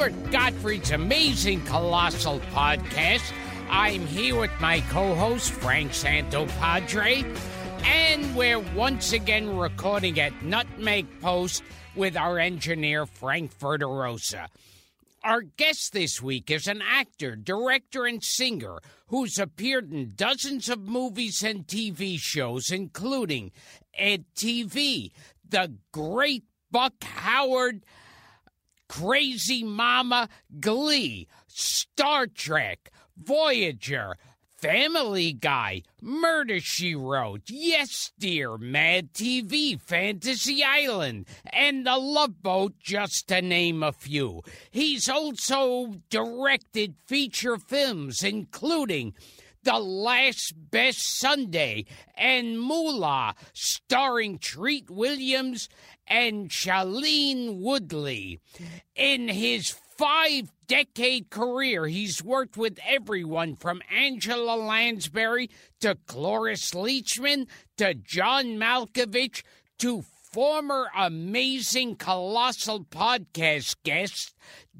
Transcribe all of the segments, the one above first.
Gilbert Gottfried's Amazing Colossal Podcast. I'm here with my co host, Frank Santopadre, and we're once again recording at Nutmeg Post with our engineer, Frank Verderosa. Our guest this week is an actor, director, and singer who's appeared in dozens of movies and TV shows, including Ed TV, The Great Buck Howard, Crazy Mama, Glee, Star Trek, Voyager, Family Guy, Murder She Wrote, Yes Dear, Mad TV, Fantasy Island, and The Love Boat, just to name a few. He's also directed feature films, including the Last Best Sunday and Moolah, starring Treat Williams and Shailene Woodley. In his five decade career, he's worked with everyone from Angela Lansbury to Cloris Leachman to John Malkovich to former amazing colossal podcast guests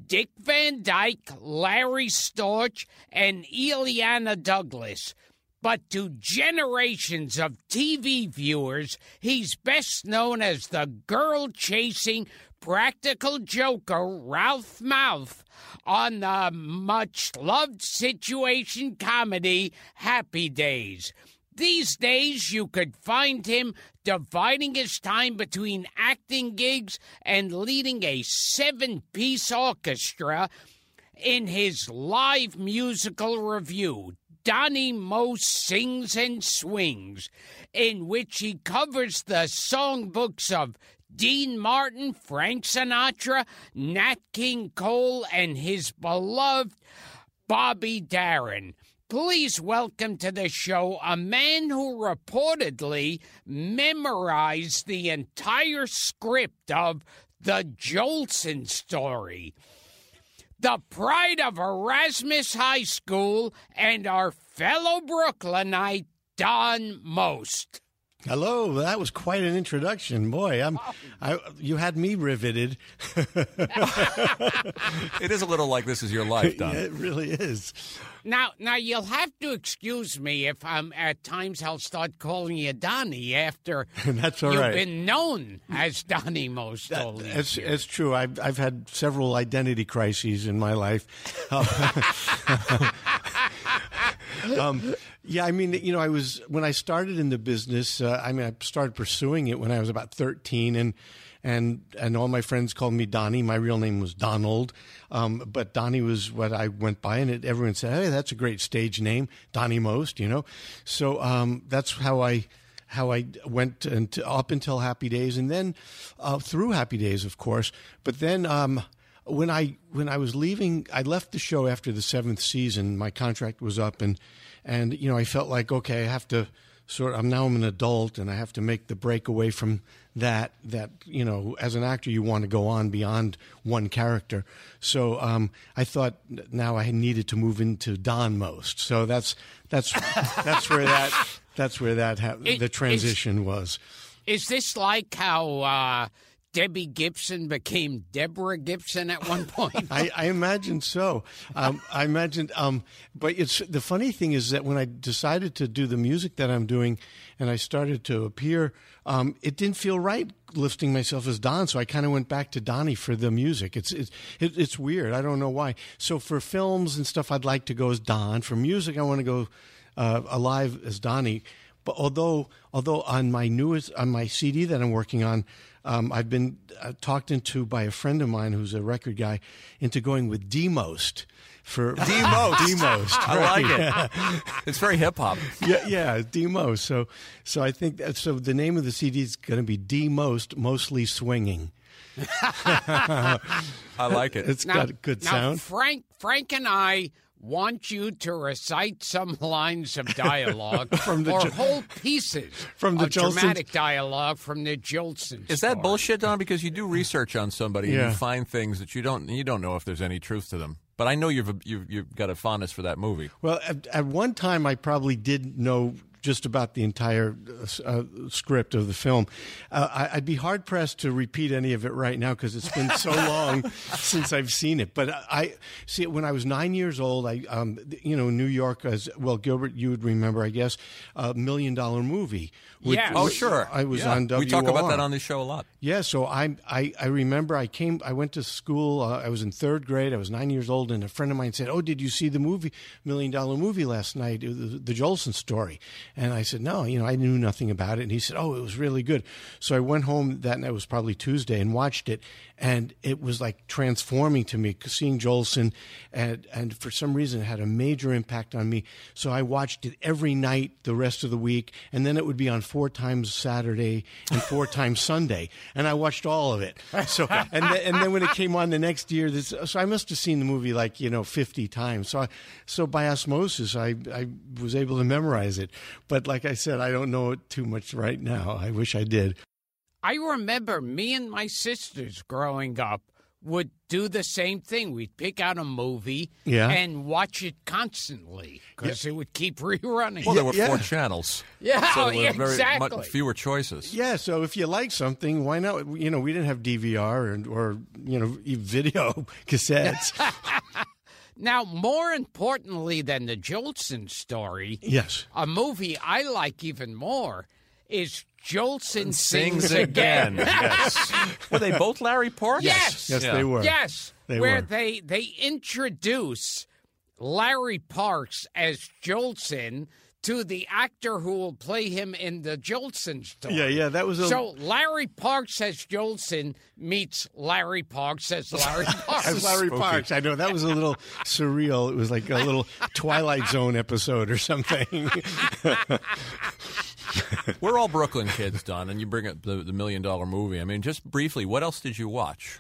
Dick Van Dyke, Larry Storch, and Illeana Douglas. But to generations of TV viewers, he's best known as the girl chasing practical joker Ralph Malph on the much loved situation comedy Happy Days. These days, you could find him dividing his time between acting gigs and leading a seven piece orchestra in his live musical revue, Donny Most Sings and Swings, in which he covers the songbooks of Dean Martin, Frank Sinatra, Nat King Cole, and his beloved Bobby Darin. Please welcome to the show a man who reportedly memorized the entire script of The Jolson Story. The pride of Erasmus High School and our fellow Brooklynite, Don Most. Hello, that was quite an introduction, boy. I'm, I, you had me riveted. it is a little like this is your life, Don. Yeah, it really is. Now, now you'll have to excuse me if I'm at times I'll start calling you Donny after That's all you've right. been known as Donny most all these It's, years. it's true. I've I've had several identity crises in my life. um, yeah, I mean, you know, I was when I started in the business. Uh, I mean, I started pursuing it when I was about thirteen, and and and all my friends called me Donny. My real name was Donald, um, but Donny was what I went by, and it, everyone said, "Hey, that's a great stage name, Donny Most." You know, so um, that's how I how I went and up until Happy Days, and then uh, through Happy Days, of course. But then um, when I when I was leaving, I left the show after the seventh season. My contract was up, and and you know I felt like okay, I have to sort. I'm now I'm an adult, and I have to make the break away from that. That you know, as an actor, you want to go on beyond one character. So um, I thought now I needed to move into Don Most. So that's that's that's where that that's where that ha- It- the transition was. Is this like how uh, Debbie Gibson became Deborah Gibson at one point? I, I imagine so. Um, I imagine, um, but it's the funny thing is that when I decided to do the music that I'm doing, and I started to appear, um, it didn't feel right listing myself as Don. So I kind of went back to Donny for the music. It's it's it's weird. I don't know why. So for films and stuff, I'd like to go as Don. For music, I want to go uh, alive as Donny. But although although on my newest on my CD that I'm working on, um, I've been uh, talked into by a friend of mine who's a record guy into going with D-most for D-most. D-most. I right. like it. It's very hip hop. yeah, yeah, D-most. So so I think that so the name of the CD is going to be D-most, mostly swinging. I like it. It's now, got a good now, sound. Frank, Frank, and I want you to recite some lines of dialogue From the or Jo- whole pieces From the of dramatic dialogue from the Jolson. Is that story. bullshit, Don? Because you do research on somebody and you find things that you don't you don't know if there's any truth to them. But I know you've you've, you've got a fondness for that movie. Well, at, at one time, I probably did know just about the entire uh, script of the film. Uh, I, would be hard pressed to repeat any of it right now because it's been so long since I've seen it. But I see it when I was nine years old. I, um, you know, New York as well. Gilbert, you would remember, I guess, a Million Dollar Movie. Which, yeah. Oh, sure. I was yeah. on WR. We talk about that on this show a lot. Yeah. So I, I, I remember I came. I went to school. Uh, I was in third grade. I was nine years old, and a friend of mine said, "Oh, did you see the movie Million Dollar Movie last night, the, the Jolson story?" And I said, "No, you know, I knew nothing about it." And he said, "Oh, it was really good." So I went home that night. It was probably Tuesday, and watched it, and it was like transforming to me seeing Jolson, and and for some reason it had a major impact on me. So I watched it every night the rest of the week, and then it would be on four times Saturday and four times Sunday, and I watched all of it. So and then, and then when it came on the next year, this, so I must have seen the movie like you know fifty times. So I, so by osmosis, I I was able to memorize it. But like I said, I don't know it too much right now. I wish I did. I remember me and my sisters growing up would do the same thing. We'd pick out a movie yeah. and watch it constantly because yeah. it would keep rerunning. Well, there were yeah. four channels. Yeah, so there were very exactly. Much fewer choices. Yeah, so if you like something, why not? You know, we didn't have DVR or, or you know, video cassettes. Now, more importantly than the Jolson story, yes, a movie I like even more is Jolson sings, sings again. yes. Were they both Larry Parks? Yes. Yes, yeah. they were. Yes. They where were. they they introduce Larry Parks as Jolson to the actor who will play him in the Jolson story. Yeah, yeah, that was a... so Larry Parks as Jolson meets Larry Parks as Larry Parks. as Larry Parks, I know that was a little surreal. It was like a little Twilight Zone episode or something. We're all Brooklyn kids, Don, and you bring up the, the Million Dollar Movie. I mean, just briefly, what else did you watch?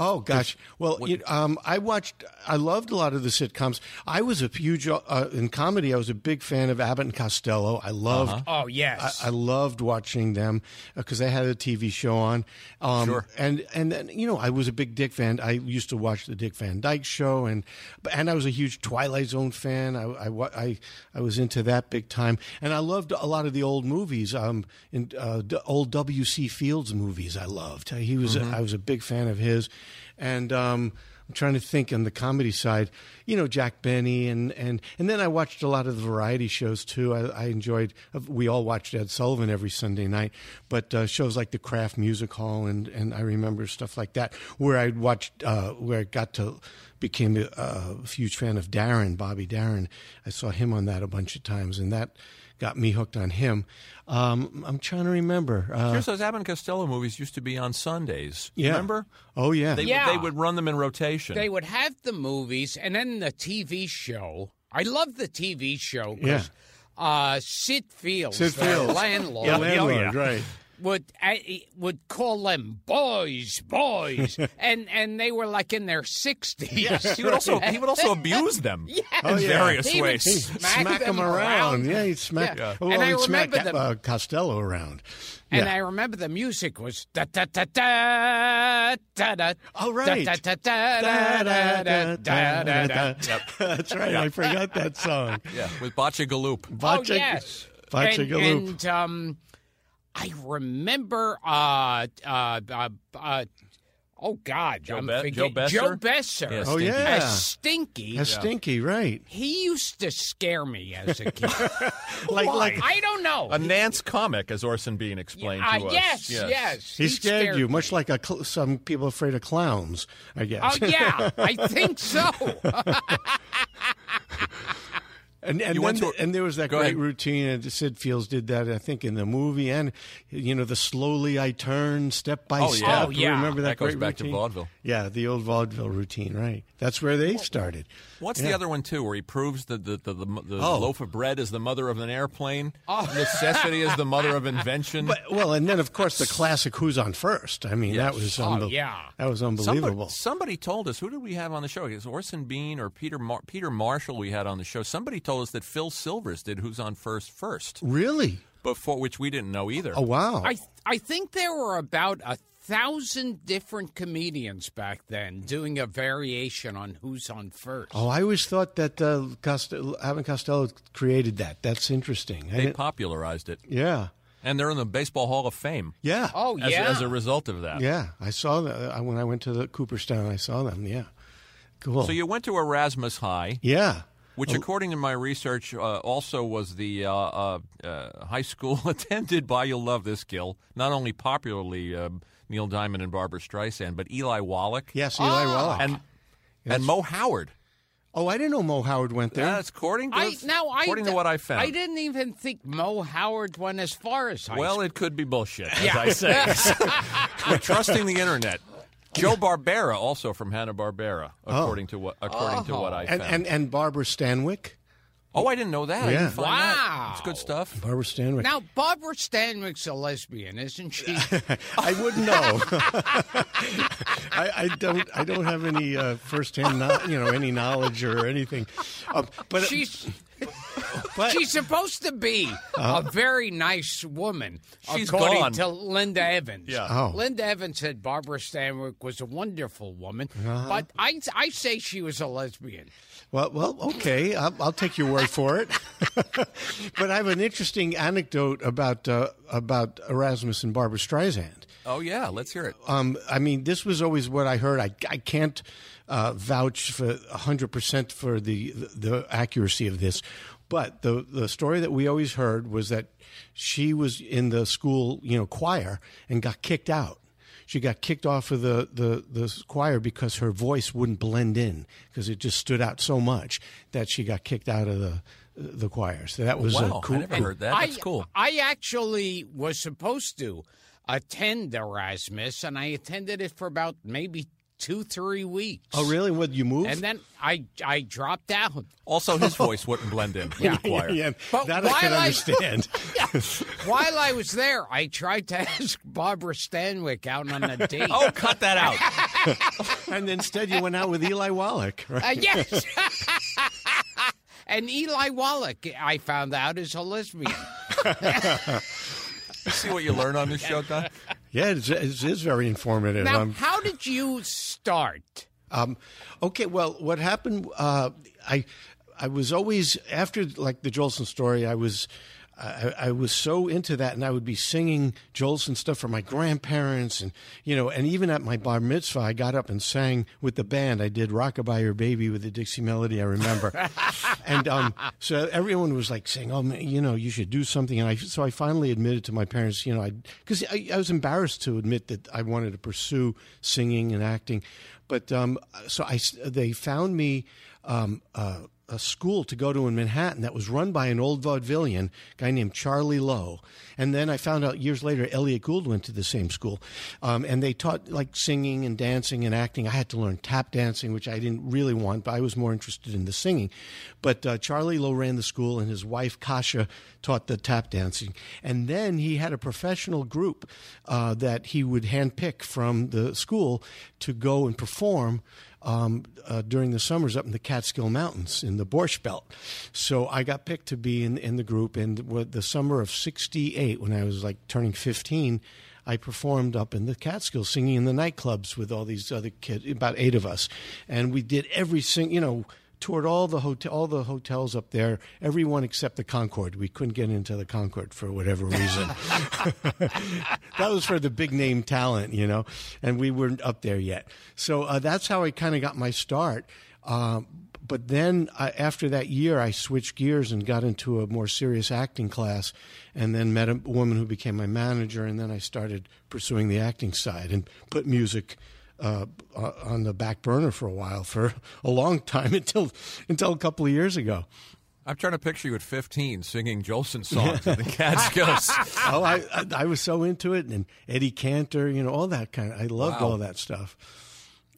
Oh gosh! Well, you, um, I watched. I loved a lot of the sitcoms. I was a huge uh, in comedy. I was a big fan of Abbott and Costello. I loved. Uh-huh. Oh yes, I, I, loved watching them because they had a TV show on. Um, sure. And and then, you know, I was a big Dick fan. I used to watch the Dick Van Dyke Show, and and I was a huge Twilight Zone fan. I I, I, I was into that big time, and I loved a lot of the old movies. Um, in uh, old W. C. Fields movies, I loved. He was. Mm-hmm. A, I was a big fan of his and um, I'm trying to think on the comedy side, you know, Jack Benny, and and and then I watched a lot of the variety shows too. I, I enjoyed. We all watched Ed Sullivan every Sunday night, but uh, shows like the Kraft Music Hall, and and I remember stuff like that where I watched uh, where I got to became a, a huge fan of Darin, Bobby Darin. I saw him on that a bunch of times, and that got me hooked on him. Um, I'm trying to remember. Uh, Here's those Abbott and Costello movies used to be on Sundays. Yeah. Remember? Oh yeah. They, yeah. They would run them in rotation. They would have the movies and then the TV show. I love the TV show because yeah. uh, Sid Fields, Sid Fields. landlord, yeah, landlord, right would I, would call them boys, boys, and and they were like in their sixties. Yes. he would also he would also abuse them yes. oh, in yeah. various he ways. Would smack, smack them, them around. around. Yeah, he'd smack. Yeah. Well, and I he'd smack remember the, uh, Costello around. And yeah. I remember the music was da da da da da da. Oh right. Da da da da da da da da da. That's right. I forgot that song. Yeah, with Bacciagalupe. Oh yes. Bocce and, Galoop. and um, I remember uh uh uh. uh Oh God! Joe, I'm Be- forget- Joe Besser. Joe Besser. Yeah, Oh Stinky. yeah. As Stinky. As Stinky, right? He used to scare me as a kid. Like Why? like I don't know. A Nance comic, as Orson Bean explained uh, to us. yes, yes, he scared you, me. much like a cl- some people afraid of clowns. I guess. Oh yeah, I think so. And and, then to and there was that great ahead. routine, and Sid Fields did that, I think, in the movie, and you know the slowly I turn, step by Oh, step. yeah. Oh, yeah. Remember that, That goes great back to vaudeville. Yeah, the old vaudeville routine, right? That's where they started. What's Yeah. the other one too, where he proves that the the, the, the Oh. loaf of bread is the mother of an airplane? oh. Necessity is the mother of invention. But, well, and then of course the classic "Who's on First? I mean, that Yes. was Oh, yeah. that was unbelievable. somebody told us. Who did we have on the show? It was Orson Bean or Peter Mar- Peter Marshall. We had on the show. Somebody told us that Phil Silvers did "Who's on First First, Really? before which we didn't know either. Oh wow! I I think there were about a thousand different comedians back then doing a variation on Who's on First. Oh, I always thought that uh, Costello, Abbott Costello created that. That's interesting. They didn't- popularized it, yeah, and they're in the Baseball Hall of Fame. yeah, Oh, As, yeah. as a result of that. yeah. I saw that uh, when I went to the Cooperstown. I saw them. Yeah, cool. So you went to Erasmus High, yeah. which, according to my research, uh, also was the uh, uh, uh, high school attended by, you'll love this, Gil, not only popularly uh, Neil Diamond and Barbra Streisand, but Eli Wallach Yes, Eli Ah. Wallach. and, and Mo Howard. oh, I didn't know Mo Howard went there. That's according to, I now I according to what I found. I didn't even think Mo Howard went as far as high Well, school. it could be bullshit, as Yeah. I say. We're trusting the internet. Joe Barbera, also from Hanna Barbera, according to what according to what I and, found. and and Barbara Stanwyck. Oh, I didn't know that. I Yeah. didn't find that. Wow. It's good stuff. Barbara Stanwyck. now Barbara Stanwyck's a lesbian, isn't she? I wouldn't know. I, I don't. I don't have any uh, firsthand, no, you know, any knowledge or anything. Uh, but She's but she's supposed to be a very nice woman, She's according gone. to Linda Evans. Yeah. Oh. Linda Evans said Barbara Stanwyck was a wonderful woman, but I I say she was a lesbian. Well, well, okay. I'll, I'll take your word for it. but I have an interesting anecdote about uh, about Erasmus and Barbra Streisand. Oh yeah, let's hear it. Um, I mean, this was always what I heard. I, I can't uh, vouch for 100% for the, the accuracy of this. But the, the story that we always heard was that she was in the school, you know, choir and got kicked out. She got kicked off of the, the, the choir because her voice wouldn't blend in because it just stood out so much that she got kicked out of the the choir. So that was Wow, a cool. I never heard that. That's I, cool. I actually was supposed to attend Erasmus, and I attended it for about maybe two, three weeks. Oh, really? Would you move? And then I I dropped out. Also, his voice wouldn't blend in with the choir. yeah, But that I while can I- understand. While I was there, I tried to ask Barbara Stanwyck out on a date. Oh, cut that out. and instead, you went out with Eli Wallach, right? Uh, yes. and Eli Wallach, I found out, is a lesbian. See what you learn on this show, Don? Yeah, it's, it is very informative. Now, Um, how did you start? um, okay, well, what happened? Uh, I I was always after like the Jolson story. I was. I, I was so into that, and I would be singing Jolson stuff for my grandparents, and you know, and even at my bar mitzvah, I got up and sang with the band. I did "Rockabye Your Baby" with the Dixie Melody. I remember, and um, so everyone was like saying, "Oh, man, you know, you should do something." And I, so I finally admitted to my parents, you know, I because I, I was embarrassed to admit that I wanted to pursue singing and acting, but um, so I they found me. Um, uh, a school to go to in Manhattan that was run by an old vaudevillian guy named Charlie Lowe. And then I found out years later Elliot Gould went to the same school. Um, and they taught like singing and dancing and acting. I had to learn tap dancing, which I didn't really want, but I was more interested in the singing. But uh, Charlie Lowe ran the school, and his wife Kasha taught the tap dancing. And then he had a professional group uh, that he would handpick from the school to go and perform um, uh, during the summers up in the Catskill Mountains in the Borscht Belt. So I got picked to be in, in the group. And the summer of 68, when I was like turning 15, I performed up in the Catskills singing in the nightclubs with all these other kids, about eight of us. And we did every sing, you know, toured all the hotel, all the hotels up there, everyone except the Concord. We couldn't get into the Concord for whatever reason. that was for the big name talent, you know, and we weren't up there yet. So uh, that's how I kind of got my start. Um, but then I, after that year, I switched gears and got into a more serious acting class, and then met a woman who became my manager, and then I started pursuing the acting side and put music uh, uh, on the back burner for a while, for a long time until until a couple of years ago. I'm trying to picture you at 15 singing Jolson songs at the Catskills. oh, I, I I was so into it, and Eddie Cantor, you know, all that kind. of I loved Wow. all that stuff.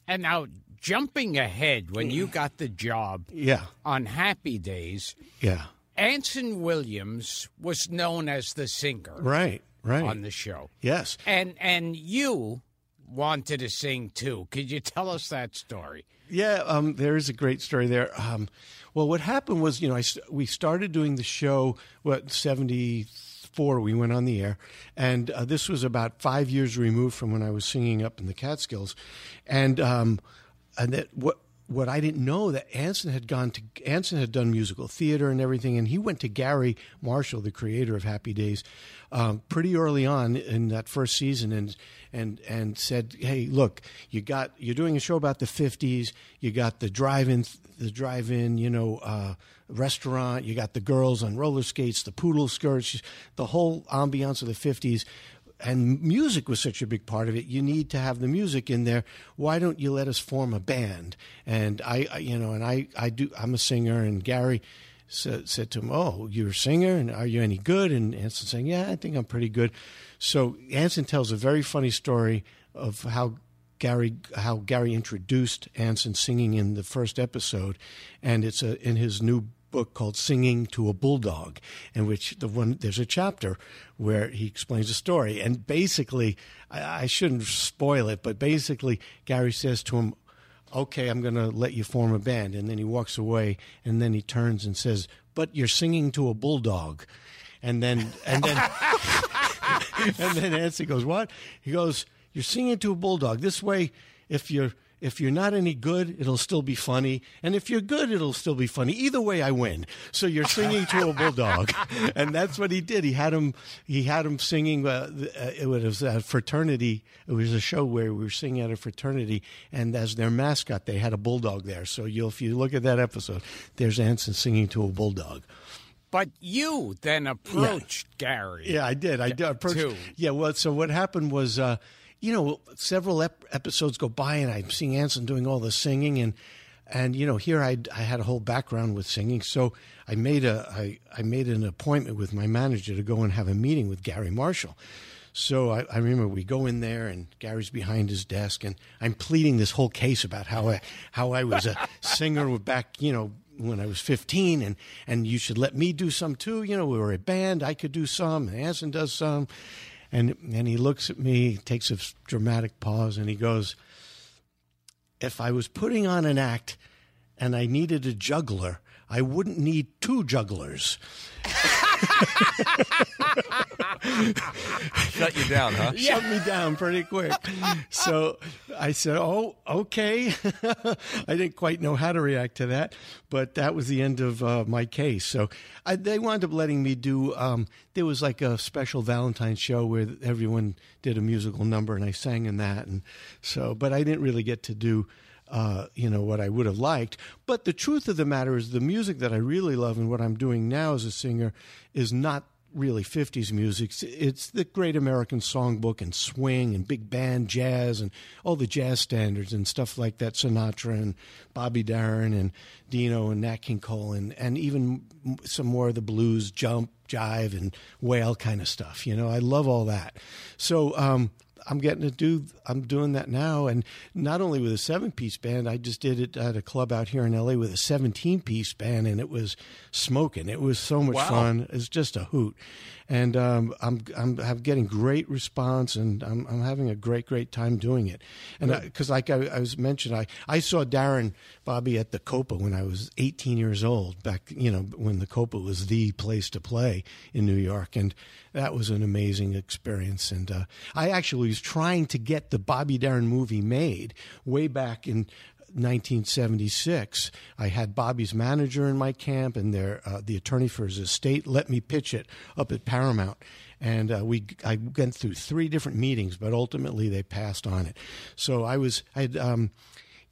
And now, jumping ahead, when you got the job Yeah, on Happy Days, yeah, Anson Williams was known as the singer right, right. on the show. yes, And and you wanted to sing too. Could you tell us that story? Yeah, um, there is a great story there. Um, well, what happened was, you know, I we started doing the show what 74, we went on the air, and uh, this was about five years removed from when I was singing up in the Catskills, and um, and that what what I didn't know that Anson had gone to Anson had done musical theater and everything, and he went to Garry Marshall, the creator of Happy Days, um, pretty early on in that first season, and and and said, "Hey, look, you got you're doing a show about the '50s. You got the drive-in, the drive-in, you know, uh, restaurant. You got the girls on roller skates, the poodle skirts, the whole ambiance of the '50s." And music was such a big part of it. You need to have the music in there. Why don't you let us form a band? And I, I you know, and I, I do. I'm a singer, and Garry said, said to him, "Oh, you're a singer, and are you any good?" And Anson saying, "Yeah, I think I'm pretty good." So Anson tells a very funny story of how Garry how Garry introduced Anson singing in the first episode, and it's a, in his new book called Singing to a Bulldog, in which the one there's a chapter where he explains a story. And basically, I, I shouldn't spoil it, but basically, Garry says to him, Okay, I'm going to let you form a band. And then he walks away, and then he turns and says, But you're singing to a bulldog. And then, and then, and then Nancy goes, What? He goes, You're singing to a bulldog. This way, if you're if you're not any good, it'll still be funny. And if you're good, it'll still be funny. Either way, I win. So you're singing to a bulldog. and that's what he did. He had him, he had him singing, uh, uh it was a fraternity. It was a show where we were singing at a fraternity. And as their mascot, they had a bulldog there. So you'll, if you look at that episode, there's Anson singing to a bulldog. But you then approached yeah. Garry. Yeah, I did. I did approach. Yeah, well, so what happened was, uh, you know, several ep- episodes go by and I'm seeing Anson doing all the singing and and you know here I I had a whole background with singing, so I made a I, I made an appointment with my manager to go and have a meeting with Garry Marshall. So I, I, remember we go in there and Garry's behind his desk and I'm pleading this whole case about how I how I was a singer back you know when I was 15 and and you should let me do some too. You know we were a band, I could do some, and Anson does some, and and he looks at me, takes a dramatic pause, and he goes, "If I was putting on an act and I needed a juggler, I wouldn't need two jugglers." Shut you down, huh? Shut me down pretty quick. So I said, "Oh, okay." I didn't quite know how to react to that, but that was the end of uh, my case. So I, they wound up letting me do. Um, there was like a special Valentine's show where everyone did a musical number, and I sang in that. And so, but I didn't really get to do uh, you know what I would have liked. But the truth of the matter is, the music that I really love and what I'm doing now as a singer is not really 50s music. It's the Great American Songbook and swing and big band jazz and all the jazz standards and stuff like that. Sinatra and Bobby Darin and Dino and Nat King Cole and, and even some more of the blues, jump, jive, and wail kind of stuff. You know, I love all that. So, um, I'm getting to do. I'm doing that now, and not only with a seven piece band. I just did it at a club out here in LA with a 17 piece band, and it was smoking. It was so much wow. fun. It's just a hoot, and um, I'm, I'm getting great response, and I'm I'm having a great great time doing it. And because like I, I, was mentioned, I I saw Darin Bobby at the Copa when I was 18 years old. Back you know when the Copa was the place to play in New York, and that was an amazing experience. And uh, I actually was trying to get the Bobby Darin movie made way back in 1976. I had Bobby's manager in my camp, and their uh, the attorney for his estate let me pitch it up at Paramount. And uh, we, I went through three different meetings, but ultimately they passed on it. So I was, I had um,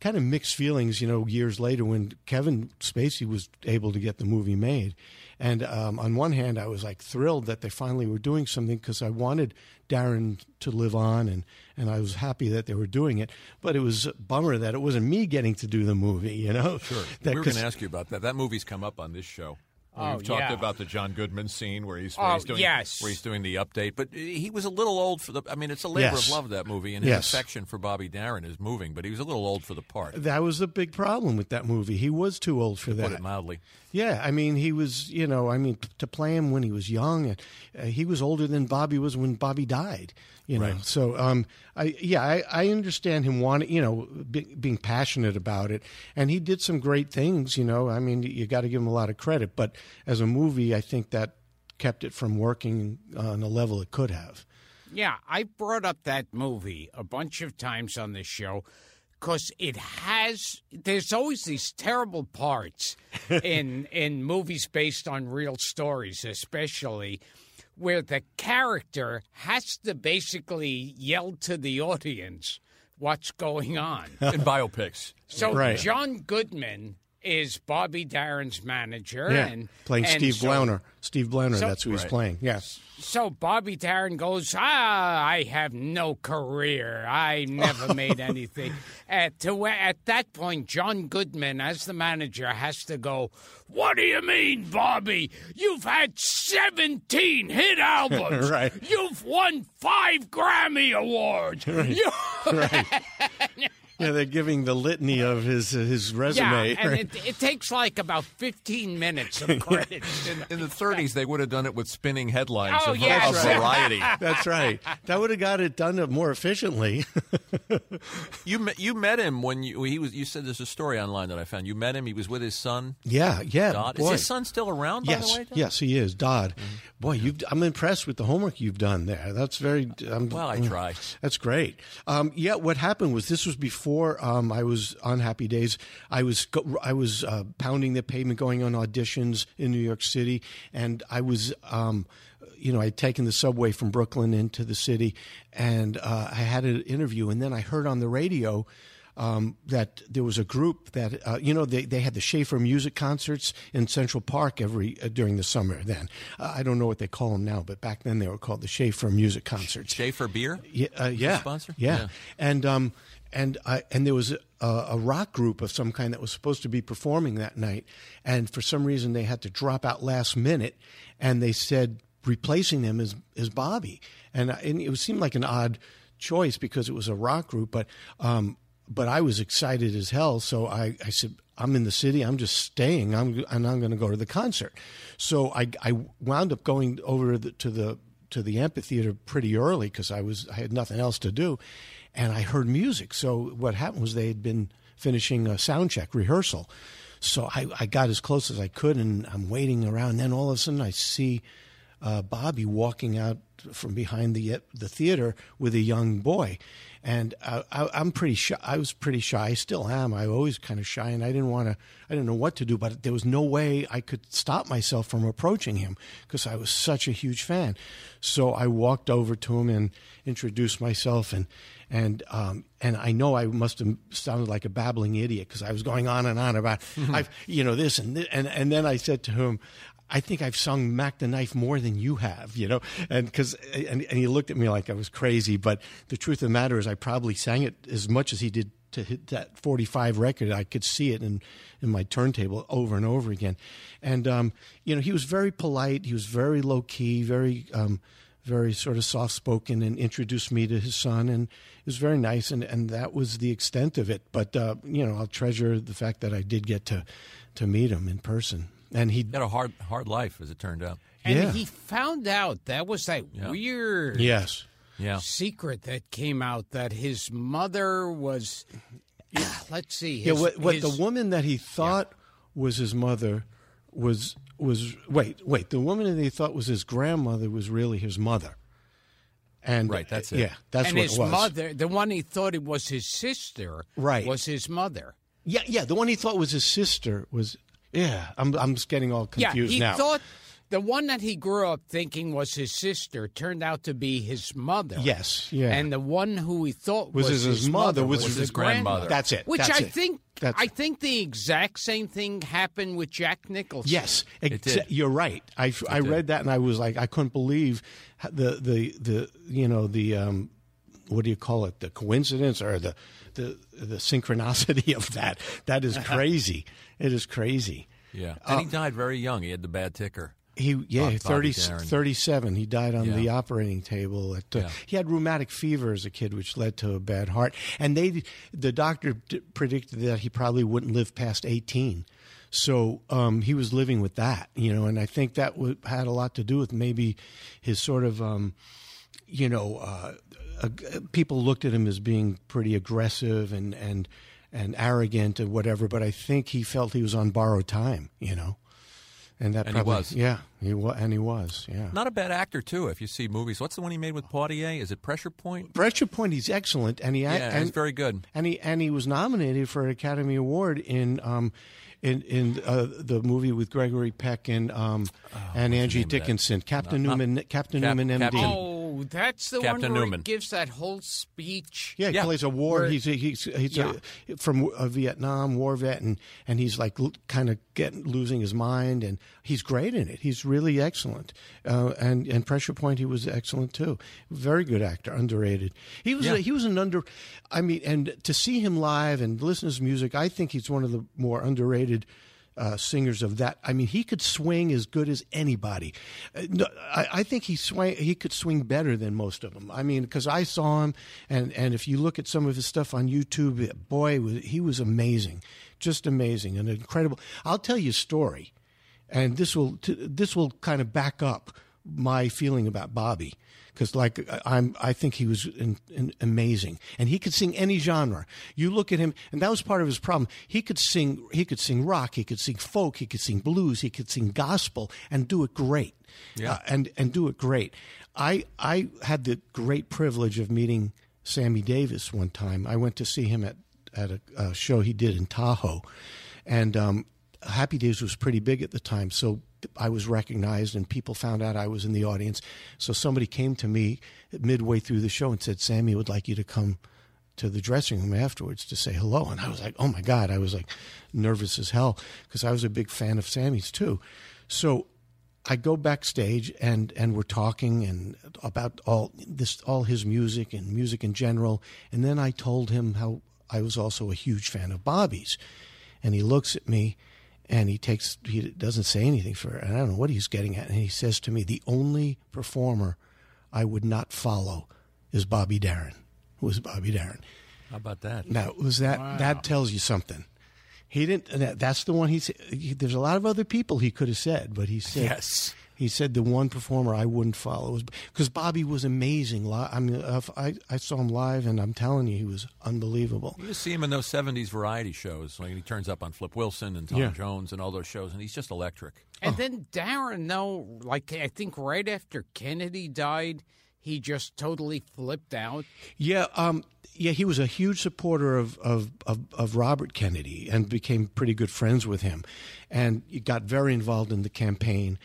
kind of mixed feelings, you know, years later when Kevin Spacey was able to get the movie made. And um, on one hand, I was like thrilled that they finally were doing something because I wanted Darin to live on, and and I was happy that they were doing it. But it was a bummer that it wasn't me getting to do the movie. You know, sure. That, we were going to ask you about that. That movie's come up on this show. Oh, We've talked yeah. about the John Goodman scene where he's, where oh, he's doing yes. where he's doing the update, but he was a little old for the. I mean, it's a labor yes. of love that movie, and his yes. affection for Bobby Darin is moving, but he was a little old for the part. That was the big problem with that movie. He was too old for to that. Put it mildly. Yeah, I mean, he was. You know, I mean, to play him when he was young, uh, he was older than Bobby was when Bobby died. You know, right. so um, I yeah, I, I understand him wanting, you know, be, being passionate about it, and he did some great things. You know, I mean, you got to give him a lot of credit. But as a movie, I think that kept it from working uh, on the level it could have. Yeah, I brought up that movie a bunch of times on the show because it has. There's always these terrible parts in in movies based on real stories, especially where the character has to basically yell to the audience what's going on. in biopics. So Right. John Goodman is Bobby Darin's manager, Yeah, and playing and Steve so- Blauner. Steve Blauner, So- that's who he's Right. playing. Yes. So Bobby Darin goes, ah, I have no career. I never made anything. At, to, at that point, John Goodman, as the manager, has to go, What do you mean, Bobby? You've had 17 hit albums. Right. You've won five Grammy Awards. You- Yeah, they're giving the litany of his uh, his yeah, resume. and right? it, it takes like about 15 minutes of credits. And- In the 30s, they would have done it with spinning headlines Oh, of, yes. of variety. That's right. That would have got it done more efficiently. You met, you met him when you he was. You said there's a story online that I found. You met him. He was with his son. yeah, yeah. Dodd. boy. Is his son still around? By Yes, the way, Dodd? yes, he is. Dodd. Mm-hmm. Boy, you I'm impressed with the homework you've done there. That's very. Um, Well, I try. That's great. Um, yeah, what happened was this was before um, I was on Happy Days. I was go, I was uh, pounding the pavement, going on auditions in New York City, and I was. Um, you know, I'd taken the subway from Brooklyn into the city, and uh, I had an interview, and then I heard on the radio um, that there was a group that uh, you know they, they had the Schaefer music concerts in Central Park every uh, during the summer. Then uh, I don't know what they call them now, but back then they were called the Schaefer music concerts. Schaefer beer. Yeah, uh, yeah, sponsor? Yeah, Yeah. and um, and I and there was a, a rock group of some kind that was supposed to be performing that night, and for some reason they had to drop out last minute, and they said replacing them is is Bobby, and, and it seemed like an odd choice because it was a rock group, but um, but I was excited as hell, so I I said. I'm in the city. I'm just staying. I'm and I'm going to go to the concert. So I, I wound up going over to the, to the to the amphitheater pretty early because I was I had nothing else to do, and I heard music. So what happened was they had been finishing a sound check rehearsal, so I, I got as close as I could, and I'm waiting around. And then all of a sudden I see uh, Bobby walking out from behind the the theater with a young boy, and I, I'm pretty shy. I was pretty shy. I still am. I always kind of shy, and I didn't want to. I didn't know what to do, but there was no way I could stop myself from approaching him because I was such a huge fan. So I walked over to him and introduced myself, and and um, and I know I must have sounded like a babbling idiot because I was going on and on about I've you know this and this, and and then I said to him. I think I've sung Mack the Knife more than you have, you know, and because and, and he looked at me like I was crazy. But the truth of the matter is, I probably sang it as much as he did to hit that 45 record. I could see it in in my turntable over and over again. And um, you know, he was very polite. He was very low key, very um, very sort of soft spoken, and introduced me to his son, and it was very nice. And and that was the extent of it. But uh, you know, I'll treasure the fact that I did get to to meet him in person. And he He had a hard hard life, as it turned out. and Yeah. he found out that was that weird yes. Yeah. secret that came out that his mother was. Let's see. Yeah, what, what his- the woman that he thought was his mother was was wait wait the woman that he thought was his grandmother was really his mother. And Right, that's it. Yeah, that's and what his it was. mother, the one he thought it was his sister, Right. was his mother. Yeah, yeah, the one he thought was his sister was. Yeah, I'm I'm just getting all confused now. yeah, he now. thought the one that he grew up thinking was his sister turned out to be his mother. Yes, yeah. and the one who he thought Was was, his- his mother was was his his grandmother. grandmother. That's it, Which that's I it. think That's I think the exact same thing happened with Jack Nicholson. Yes, exa- did. you're right. I, I read that and I was like, I couldn't believe the the the you know the um, what do you call it? The coincidence or the the the synchronicity of that. That is crazy. it is crazy. Yeah. And he died very young. He had the bad ticker. He yeah, Bobby 30, Darin. 37. He died on Yeah. the operating table. At, uh, Yeah. He had rheumatic fever as a kid, which led to a bad heart. And they, the doctor d- predicted that he probably wouldn't live past 18. So um, he was living with that, you know. And I think that w- had a lot to do with maybe his sort of, um, you know, uh, uh, people looked at him as being pretty aggressive and and and arrogant and whatever. But I think he felt he was on borrowed time, you know and that And he probably, was. yeah, he was, and he was, yeah. Not a bad actor too. If you see movies, what's the one he made with Poitier? Is it Pressure Point? Pressure Point, he's excellent, and he Yeah, and, he's very good. and he and he was nominated for an Academy Award in um, in in uh, the movie with Gregory Peck and um, and Angie Oh, name of that? Dickinson, Captain Not- not- Newman, Captain Cap- Newman, MD. Captain- Oh, that's the Captain one where Newman. he gives that whole speech. Yeah, he Yeah. plays a war. Where- he's a, he's he's Yeah. a, from a Vietnam war vet, and and he's like l- kind of getting losing his mind, and he's great in it. He's really excellent. Uh, and and Pressure Point, he was excellent too. Very good actor, underrated. He was Yeah. a, he was an under. I mean, and to see him live and listen to his music, I think he's one of the more underrated. Uh, singers of that, I mean, he could swing as good as anybody. Uh, no, I, I think he swing. He could swing better than most of them. I mean, because I saw him, and and if you look at some of his stuff on YouTube, boy, was- he was amazing, just amazing and incredible. I'll tell you a story, and this will this will kind of back up my feeling about Bobby because like I- I'm I think he was in, in amazing and he could sing any genre. You look at him and that was part of his problem. He could sing he could sing rock, he could sing folk, he could sing blues, he could sing gospel and do it great. Yeah. Uh, and and do it great. I I had the great privilege of meeting Sammy Davis one time. I went to see him at at a, a show he did in Tahoe, and um, Happy Days was pretty big at the time, so I was recognized, and people found out I was in the audience. So somebody came to me midway through the show and said, "Sammy would like you to come." To the dressing room afterwards to say hello, and I was like, "Oh my god!" I was like nervous as hell because I was a big fan of Sammy's too. So I go backstage and and we're talking and about all this all his music and music in general and then I told him how I was also a huge fan of Bobby's and he looks at me and he takes he doesn't say anything for and I don't know what he's getting at and he says to me the only performer I would not follow is Bobby Darin was Bobby Darin How about that? now was that that tells you something he didn't that, that's the one he said he, there's a lot of other people he could have said but he said Yes. He said the one performer I wouldn't follow was because Bobby was amazing. I mean, if I I saw him live, and I'm telling you, he was unbelievable. You just see him in those '70s variety shows. Like he turns up on Flip Wilson and Tom Yeah. Jones and all those shows, and he's just electric. And then Darin, though, like I think right after Kennedy died, he just totally flipped out. Yeah, um, yeah, he was a huge supporter of, of, of, of Robert Kennedy and became pretty good friends with him, and he got very involved in the campaign.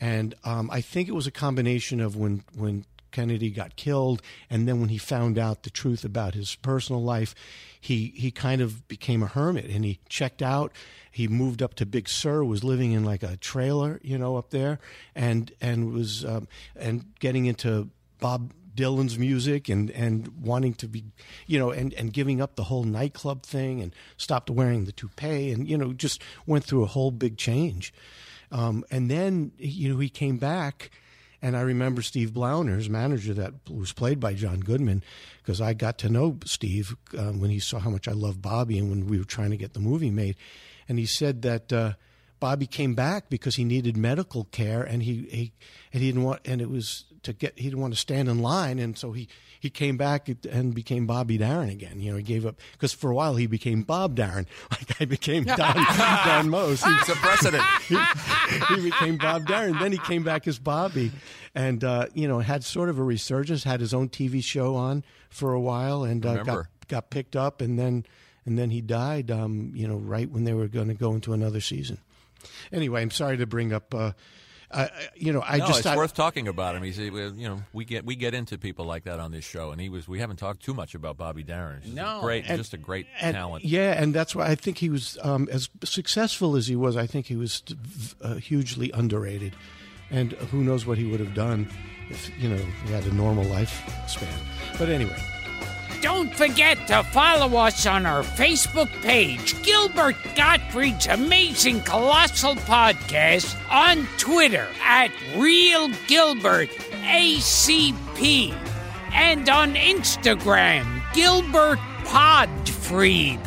And um, I think it was a combination of when when Kennedy got killed, and then when he found out the truth about his personal life, he he kind of became a hermit and he checked out. He moved up to Big Sur, was living in like a trailer, you know, up there, and and was um, and getting into Bob Dylan's music and, and wanting to be, you know, and, and giving up the whole nightclub thing and stopped wearing the toupee and, you know, just went through a whole big change. Um, and then, you know, he came back. And I remember Steve Blauner, his manager, that was played by John Goodman, because I got to know Steve um, when he saw how much I loved Bobby and when we were trying to get the movie made. And he said that uh, Bobby came back because he needed medical care and he, he and he didn't want and it was to get he didn't want to stand in line and so he he came back and became Bobby Darin again. You know, he gave up because for a while he became Bob Darin, like I became Don Don Most. He, It's a precedent. he became Bob Darin. Then he came back as Bobby, and uh, you know had sort of a resurgence. Had his own TV show on for a while, and uh, got got picked up, and then and then he died. Um, you know, right when they were going to go into another season. Anyway, I'm sorry to bring up. Uh, uh, you know, I no, just it's I, worth talking about him. He's, you know, we get we get into people like that on this show, and he was. We haven't talked too much about Bobby Darin. He's No. great, And- just a great and, talent. Yeah, and that's why I think he was um, as successful as he was. I think he was uh, hugely underrated, and who knows what he would have done if you know he had a normal lifespan. But anyway, Don't forget to follow us on our Facebook page, Gilbert Gottfried's Amazing Colossal Podcast, on Twitter at Real Gilbert ACP, and on Instagram, Gilbert Podfried.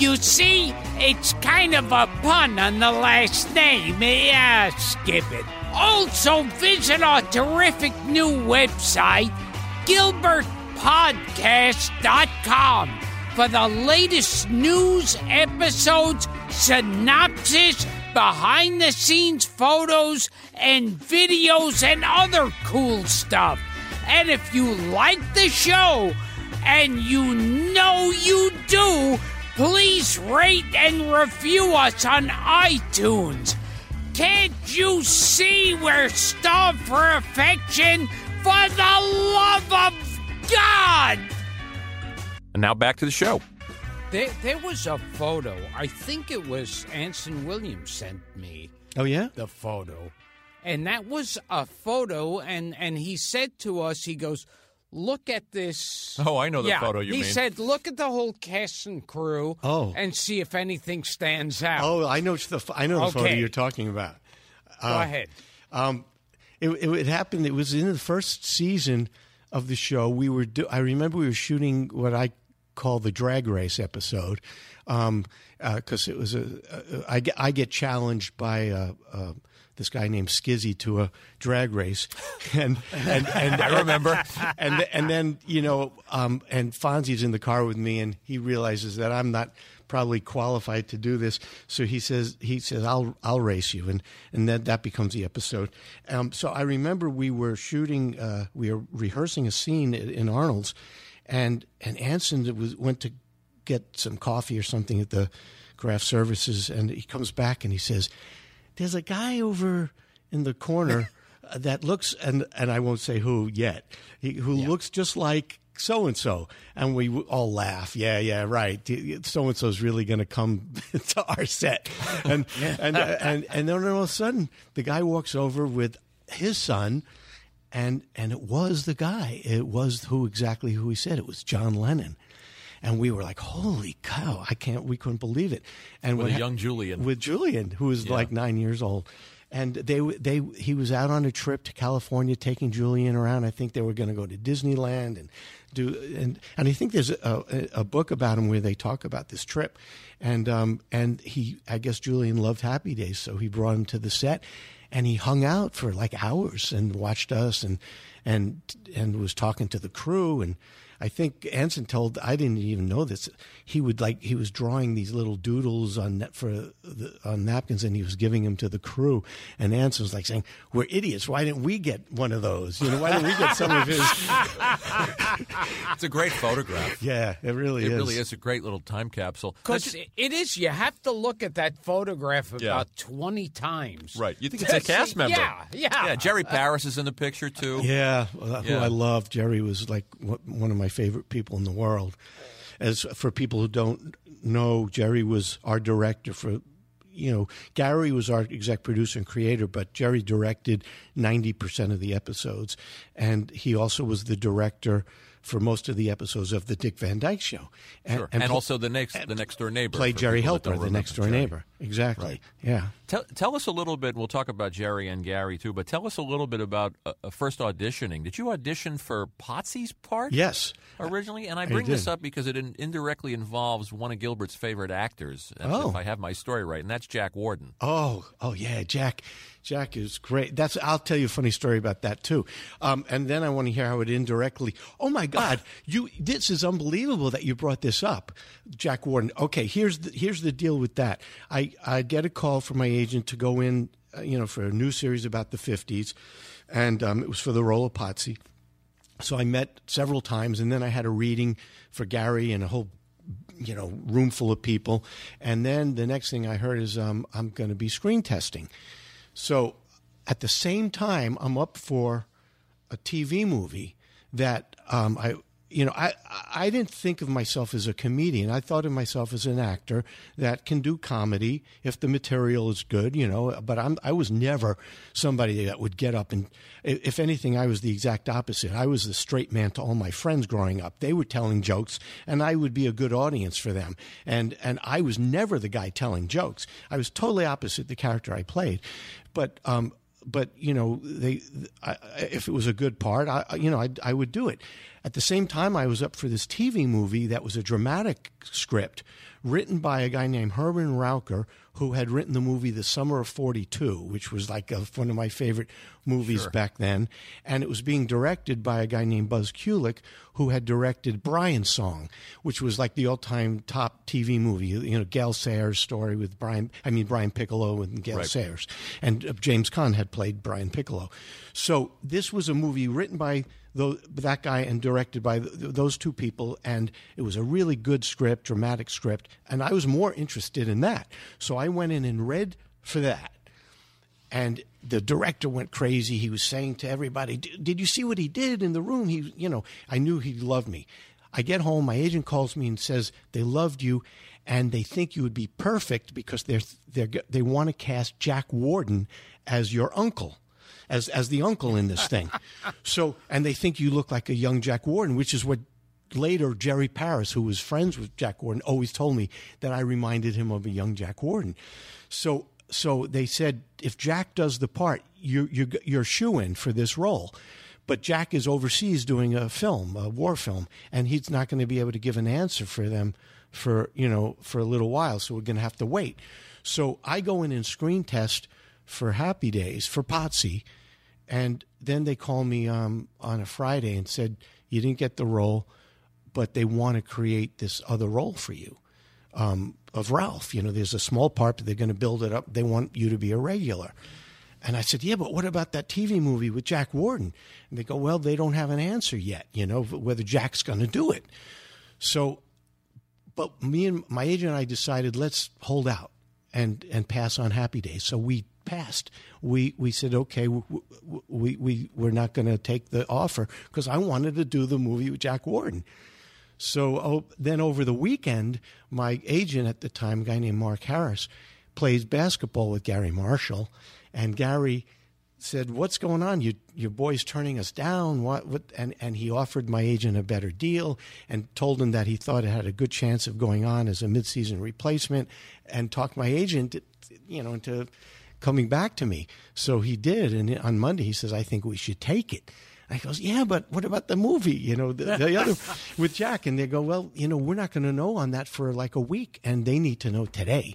You see, it's kind of a pun on the last name. Yeah, skip it. Also, visit our terrific new website, GilbertPodcast.com, for the latest news, episodes, synopsis, behind the scenes photos and videos and other cool stuff. And if you like the show, and you know you do, please rate and review us on iTunes. Can't you see we're starved for affection? For the love of God! And now back to the show. There, there was a photo. I think it was Anson Williams sent me Oh yeah. the photo. And that was a photo, and, and he said to us, he goes, Look at this. Oh, I know the yeah, photo you he mean. said, Look at the whole cast and crew Oh. and see if anything stands out. Oh, I know the I know the photo you're talking about. Go ahead. Um, it, it, it happened. It was in the first season of the show. We were. Do, I remember we were shooting what I call the drag race episode, because it was a. a I get I get challenged by. Uh, uh, this guy named Skizzy to a drag race, and and, and I remember. and and then you know, um, and Fonzie's in the car with me, and he realizes that I'm not probably qualified to do this. So he says he says I'll I'll race you, and and then that becomes the episode. Um, so I remember we were shooting, uh, we were rehearsing a scene in in Arnold's, and and Anson was went to get some coffee or something at the craft services, and he comes back and he says, "There's a guy over in the corner." That looks and and I won't say who yet. He, who looks just like so and so, and we all laugh. Yeah, yeah, right. So and so's really going to come to our set, and and and and then all of a sudden the guy walks over with his son, and and it was the guy. It was who exactly who he said. It was John Lennon. And we were like, "Holy cow! I can't. We couldn't believe it." And With young Julian. with Julian, who was like nine years old, and they they he was out on a trip to California, taking Julian around. I think they were going to go to Disneyland and do and and I think there's a, a, book about him where they talk about this trip, and um and he I guess Julian loved Happy Days, so he brought him to the set, and he hung out for like hours and watched us and and and was talking to the crew and. I think Anson told I didn't even know this. He would like he was drawing these little doodles on for the, on napkins and he was giving them to the crew. And Anson was like saying, "We're idiots. Why didn't we get one of those? You know, why didn't we get some of his?" It's a great photograph. Yeah, it really It is. really is a great little time capsule. Because it is, you have to look at that photograph Yeah. about 20 times. Right. You think it's a cast member. Yeah, yeah. Yeah, Jerry Paris is in the picture, too. Yeah, well, who I love. Jerry was like one one of my favorite people in the world. As for people who don't know, Jerry was our director for, you know, Garry was our exec producer and creator, but Jerry directed 90% of the episodes. And he also was the director for most of the episodes of the Dick Van Dyke Show. Sure. And, pl- also the next the next door neighbor. played Jerry Helper, the next door Jerry. neighbor. Exactly. Yeah. Tell, tell us a little bit. We'll talk about Jerry and Garry too, but tell us a little bit about uh, uh, first auditioning. Did you audition for Potsy's part? Yes. Originally, and I bring this up because it in, indirectly involves one of Gilbert's favorite actors, if- Oh. if I have my story right, and that's Jack Warden. Oh, oh yeah, Jack. Jack is great. That's. I'll tell you a funny story about that too. Um, and then I want to hear how it indirectly. Oh my God, you! This is unbelievable that you brought this up, Jack Warden. Okay, here's the here's the deal with that. I I get a call from my agent to go in, uh, you know, for a new series about the '50s, and um, it was for the role of Potsy. So I met several times, and then I had a reading for Garry and a whole, you know, room full of people. And then the next thing I heard is um, I'm going to be screen testing. So at the same time, I'm up for a TV movie that um, I, you know, I I didn't think of myself as a comedian. I thought of myself as an actor that can do comedy if the material is good, you know. But I'm I was never somebody that would get up and, if anything, I was the exact opposite. I was the straight man to all my friends growing up. They were telling jokes, and I would be a good audience for them. And and I was never the guy telling jokes. I was totally opposite the character I played. But um, but you know they I, if it was a good part I- you know I I would do it at the same time I was up for this TV movie that was a dramatic script written by a guy named Herman Raucher who had written the movie The Summer of 42, which was like a, one of my favorite movies back then. And it was being directed by a guy named Buzz Kulik, who had directed Brian's Song, which was like the all time top TV movie. You know, Gale Sayers' story with Brian, I mean, Brian Piccolo and Gale Right. Sayers. And uh, James Caan had played Brian Piccolo. So this was a movie written by that guy and directed by th- those two people. And it was a really good script, dramatic script. And I was more interested in that. So I went in and read for that. And the director went crazy. He was saying to everybody, "D- "Did you see what he did in the room?" He, you know, I knew he loved me. I get home, my agent calls me and says they loved you, and they think you would be perfect because they're they are they want to cast Jack Warden as your uncle, as as the uncle in this thing. so, and they think you look like a young Jack Warden, which is what later Jerry Paris, who was friends with Jack Warden, always told me that I reminded him of a young Jack Warden. So so they said if Jack does the part, you you you're shoe in for this role. But Jack is overseas doing a film, a war film, and he's not going to be able to give an answer for them for you know for a little while. So we're going to have to wait. So I go in and screen test for Happy Days for Potsy, and then they called me um, on a Friday and said you didn't get the role, but they want to create this other role for you um, of Ralph. You know, there's a small part, but they're going to build it up. They want you to be a regular. And I said, yeah, but what about that TV movie with Jack Warden? And they go, well, they don't have an answer yet, you know, whether Jack's going to do it. So, but me and my agent and I decided let's hold out and and pass on Happy Days. So we passed. We we said okay, we we, we we're not going to take the offer because I wanted to do the movie with Jack Warden. So oh, then over the weekend, my agent at the time, a guy named Mark Harris, plays basketball with Garry Marshall, and Garry said, "What's going on? You, your boy's turning us down." What? what? And and he offered my agent a better deal and told him that he thought it had a good chance of going on as a midseason replacement, and talked my agent, you know, into coming back to me. So he did, and on Monday he says, "I think we should take it." I goes, yeah, but what about the movie? You know, the, the other with Jack, and they go, well, you know, we're not going to know on that for like a week, and they need to know today.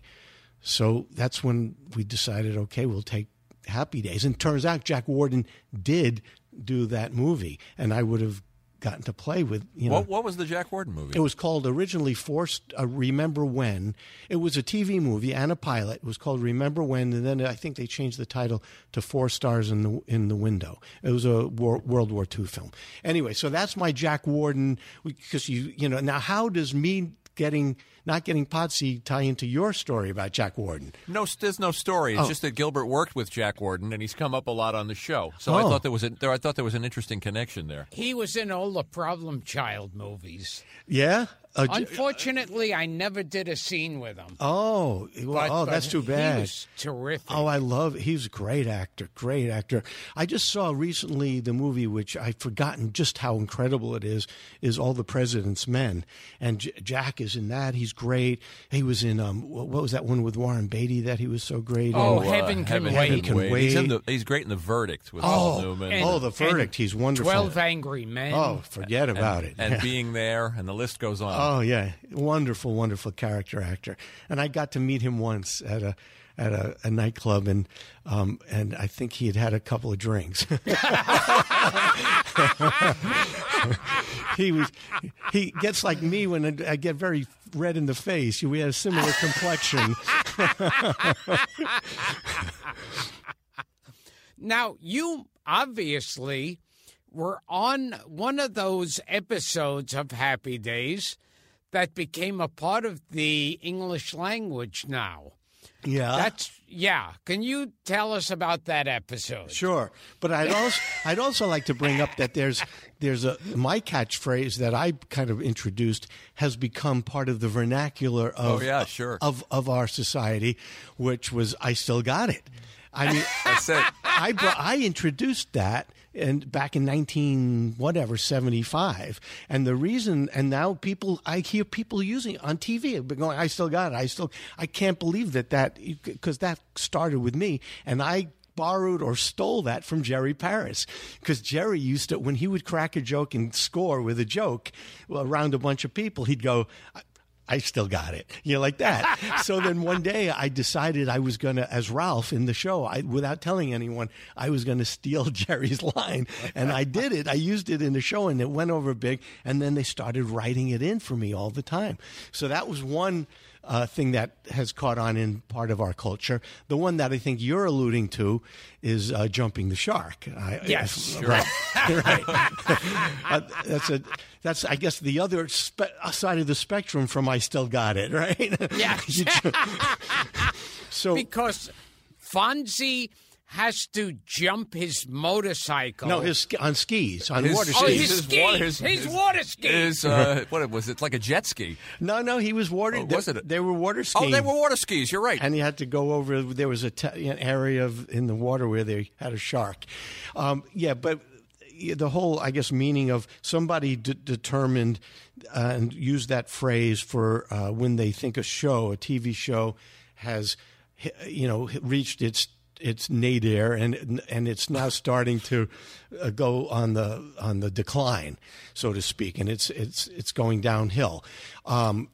So that's when we decided, okay, we'll take Happy Days. And turns out Jack Warden did do that movie, and I would have gotten to play with, you know. What, what was the Jack Warden movie? It was called originally Forced uh, Remember When. It was a TV movie and a pilot. It was called Remember When, and then I think they changed the title to Four Stars in the in the Window. It was a war, World War II film. Anyway, so that's my Jack Warden because you you know now how does me getting not getting Potsy tie into your story about Jack Warden? No, there's no story. It's Oh. just that Gilbert worked with Jack Warden, and he's come up a lot on the show. So I Oh. thought there was a, there. I thought there was an interesting connection there. He was in all the Problem Child movies. Yeah. Uh, J- Unfortunately, I never did a scene with him. oh, well, But- oh, but that's too bad. He was terrific. Oh, I love. He's a great actor. Great actor. I just saw recently the movie, which I've forgotten just how incredible it is. Is All the President's Men, and J- Jack is in that. He's great. He was in um, wh- what was that one with Warren Beatty that he was so great Oh, in? Heaven Can Heaven, Wait. Heaven Can He's, in the, he's great in the verdict with Oh, Paul Newman. and- oh, the verdict. He's wonderful. Twelve Angry Men. Oh, forget about it. and being there, and the list goes on. Oh yeah, wonderful, wonderful character actor. And I got to meet him once at a at a, a nightclub, and um, and I think he had had a couple of drinks. he was he gets like me when I get very red in the face. We had a similar complexion. Now, you obviously were on one of those episodes of Happy Days that became a part of the English language now. Yeah, That's yeah. Can you tell us about that episode? Sure, but I'd also I'd also like to bring up that there's there's a my catchphrase that I kind of introduced has become part of the vernacular oh, of Oh, yeah, sure. of of our society, which was I still got it. I mean, That's it. I brought, I introduced that and back in 19 whatever 75 and the reason and now people I hear people using it on TV I've been going I still got it. I still I can't believe that that because that started with me and I borrowed or stole that from Jerry Paris. Because Jerry used to when he would crack a joke and score with a joke around a bunch of people he'd go I still got it. You know, like that. so then one day I decided I was going to, as Ralph in the show, I, without telling anyone, I was going to steal Jerry's line. And I did it. I used it in the show and it went over big. And then they started writing it in for me all the time. So that was one uh, thing that has caught on in part of our culture. The one that I think you're alluding to is uh, jumping the shark. I, Yes. right, right. uh, that's a that's I guess the other spe- side of the spectrum from I still got it right. Yeah. So because Fonzie has to jump his motorcycle. no, his on skis on His- water oh, skis. his, His skis, water- his, his- water skis. Is uh, what was it? Like a jet ski? no, no, he was water. Oh, was it? They were water skiing. Oh, they were water skis. You're right. and he had to go over. There was a te- an area of in the water where they had a shark. Um, yeah, but the whole, I guess, meaning of somebody d- determined uh, and used that phrase for uh, when they think a show, a TV show, has you know reached its its nadir and and it's now starting to uh, go on the on the decline, so to speak, and it's it's it's going downhill. Um,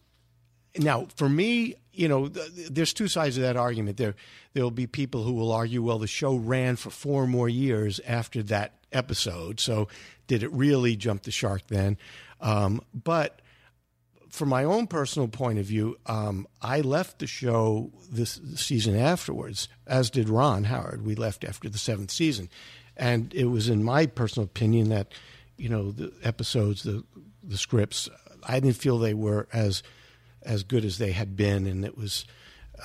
now, for me, you know, th- there's two sides of that argument. There, there will be people who will argue, well, the show ran for four more years after that episode, so did it really jump the shark then? Um, but from my own personal point of view, um, I left the show this season afterwards, as did Ron Howard. We left after the seventh season, and it was in my personal opinion that, you know, the episodes, the the scripts, I didn't feel they were as as good as they had been, and it was,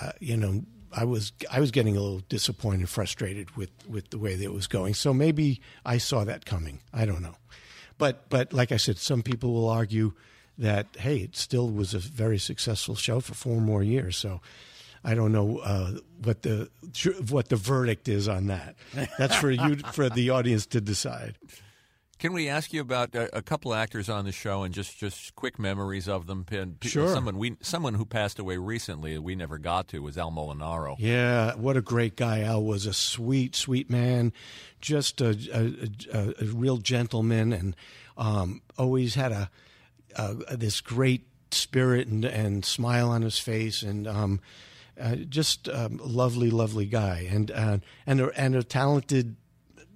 uh, you know, I was I was getting a little disappointed, frustrated with with the way that it was going. So maybe I saw that coming. I don't know, but but like I said, some people will argue that hey, it still was a very successful show for four more years. So. I don't know uh, what the what the verdict is on that. That's for you for the audience to decide. Can we ask you about a, a couple actors on the show and just, just quick memories of them? And pe- Sure. Someone we someone who passed away recently that we never got to was Al Molinaro. Yeah, what a great guy Al was. A sweet, sweet man, just a, a, a, a real gentleman, and um, always had a, a this great spirit and, and smile on his face, and um, uh, just um, lovely, lovely guy, and uh, and a, and a talented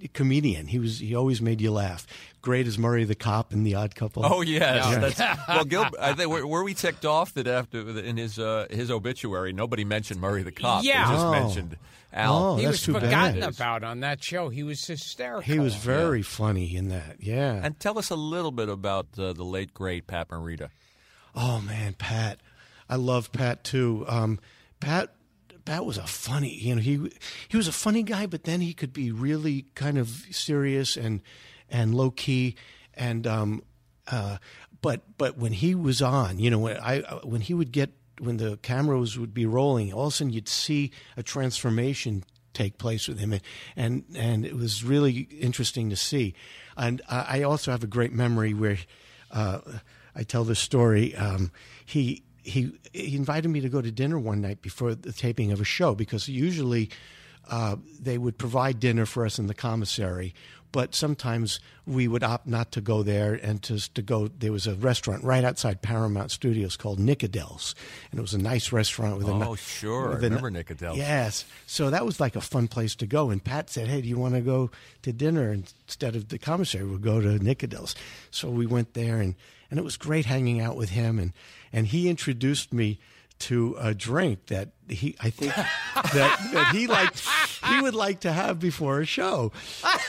comedian. He was he always made you laugh. Great as Murray the cop in The Odd Couple. Oh yes, that's, well, Gil, I think were, were we ticked off that after in his uh, his obituary nobody mentioned Murray the cop? Yeah. they just Oh. mentioned Al. Oh, he that's was too forgotten bad. about on that show. He was hysterical. he was very funny in that. Yeah. And tell us a little bit about uh, the late great Pat Morita. Oh man, Pat, I love Pat too. Um, Pat, Pat was a funny. You know, he he was a funny guy, but then he could be really kind of serious and and low key. And um, uh, but but when he was on, you know, when I when he would get when the cameras would be rolling, all of a sudden you'd see a transformation take place with him, and and, and it was really interesting to see. And I I also have a great memory where uh, I tell this story. Um, he he he invited me to go to dinner one night before the taping of a show because usually uh, they would provide dinner for us in the commissary. But sometimes we would opt not to go there and just to go. There was a restaurant right outside Paramount Studios called Nicodels, and it was a nice restaurant with a. Oh, sure. I with a ni- remember Nickodell's. Yes, so that was like a fun place to go. And Pat said, "Hey, do you want to go to dinner instead of the commissary? We'll go to Nicodels." So we went there, and and it was great hanging out with him. And and he introduced me to a drink that he I think that that he liked he would like to have before a show,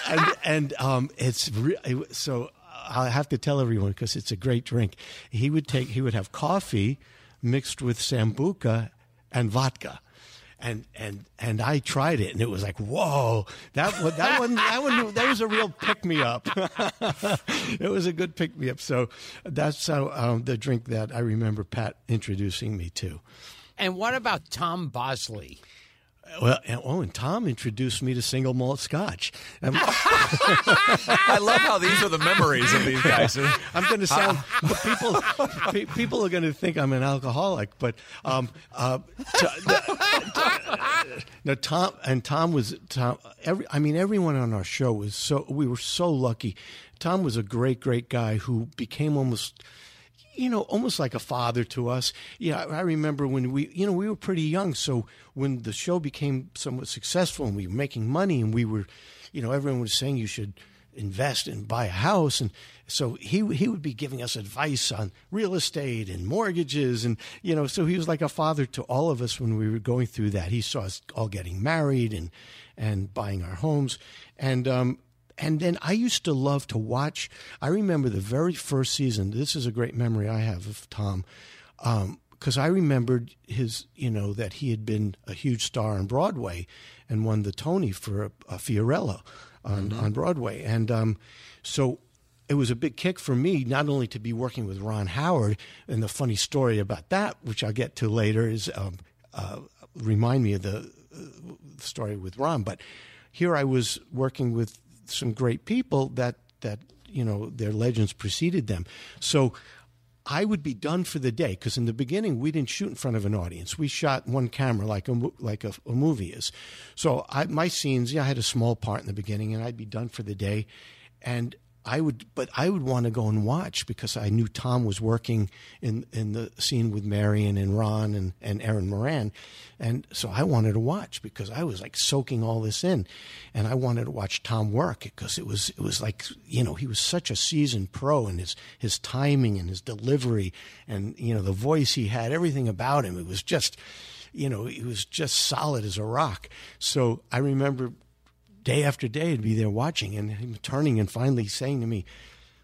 and and um it's re- so I have to tell everyone because it's a great drink. He would take he would have coffee mixed with sambuca and vodka. And and and I tried it, and it was like, whoa! That that one, that one, that was a real pick me up. it was a good pick me up. So that's how um, the drink that I remember Pat introducing me to. And what about Tom Bosley? Well, and, oh, and Tom introduced me to single malt scotch. Um, I love how these are the memories of these guys. I'm going to sound people. People are going to think I'm an alcoholic, but um, uh, t- no, Tom and Tom was Tom. Every, I mean, everyone on our show was so. We were so lucky. Tom was a great, great guy who became almost you know, almost like a father to us. Yeah, I remember when we, you know, we were pretty young. So when the show became somewhat successful and we were making money and we were, you know, everyone was saying you should invest and buy a house and so he he would be giving us advice on real estate and mortgages and you know so he was like a father to all of us when we were going through that he saw us all getting married and and buying our homes and um and then I used to love to watch. I remember the very first season. This is a great memory I have of Tom, because um, I remembered his, you know, that he had been a huge star on Broadway and won the Tony for a, a Fiorello on, mm-hmm. on Broadway. And um, so it was a big kick for me not only to be working with Ron Howard, and the funny story about that, which I'll get to later, is um, uh, remind me of the, uh, story with Ron, but here I was working with some great people that that you know their legends preceded them. So I would be done for the day because in the beginning we didn't shoot in front of an audience. We shot one camera like a like a, a movie is. So I, my scenes, yeah, I had a small part in the beginning, and I'd be done for the day. And I would, but I would want to go and watch because I knew Tom was working in in the scene with Marion and Ron and and Erin Moran, and so I wanted to watch because I was like soaking all this in, and I wanted to watch Tom work because it was it was like you know he was such a seasoned pro and his his timing and his delivery and you know the voice he had everything about him it was just you know he was just solid as a rock. So I remember day after day I'd be there watching and him turning and finally saying to me,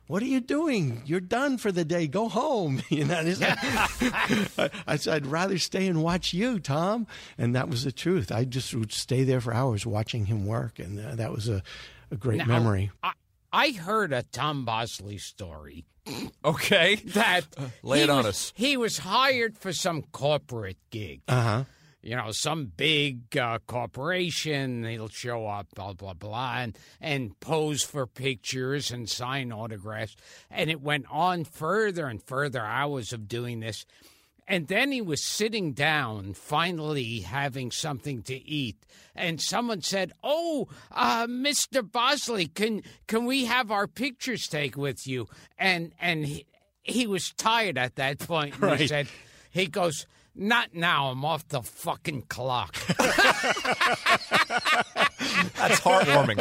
what are you doing? You're done for the day. Go home. You know, I, I said, I'd rather stay and watch you, Tom. And that was the truth. I just would stay there for hours watching him work. And uh, that was a, a great now, memory. I, I heard a Tom Bosley story. Okay. That uh, lay it was, on us. He was hired for some corporate gig. Uh huh you know, some big uh, corporation. He'll show up, blah blah blah, and and pose for pictures and sign autographs. And it went on further and further hours of doing this. And then he was sitting down, finally having something to eat, and someone said, "Oh, uh, Mr. Bosley, can can we have our pictures taken with you?" And and he, he was tired at that point. And right. He said, "He goes." Not now. I'm off the fucking clock. That's heartwarming.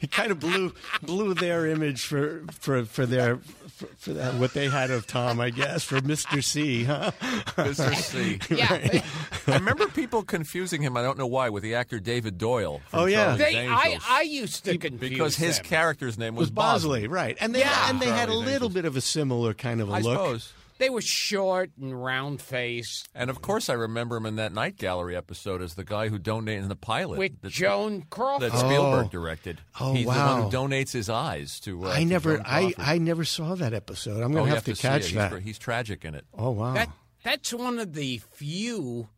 he kind of blew blew their image for for for their for, for that, what they had of Tom, I guess, for Mr. C, huh? Mr. C. yeah. I remember people confusing him. I don't know why with the actor David Doyle. oh yeah, they, I I used to confuse because his them. character's name was, was Bosley, right? And they Yeah. and they had a little Angels. bit of a similar kind of a I look. suppose. They were short and round faced And of course, I remember him in that Night Gallery episode as the guy who donated in the pilot with that, Joan Crawford. that Spielberg Oh. directed. Oh, He's wow. the one who donates his eyes to. Uh, I to never, Joan I, I never saw that episode. I'm Oh, gonna have, to, catch it. He's, that. he's tragic in it. oh wow! That that's one of the few.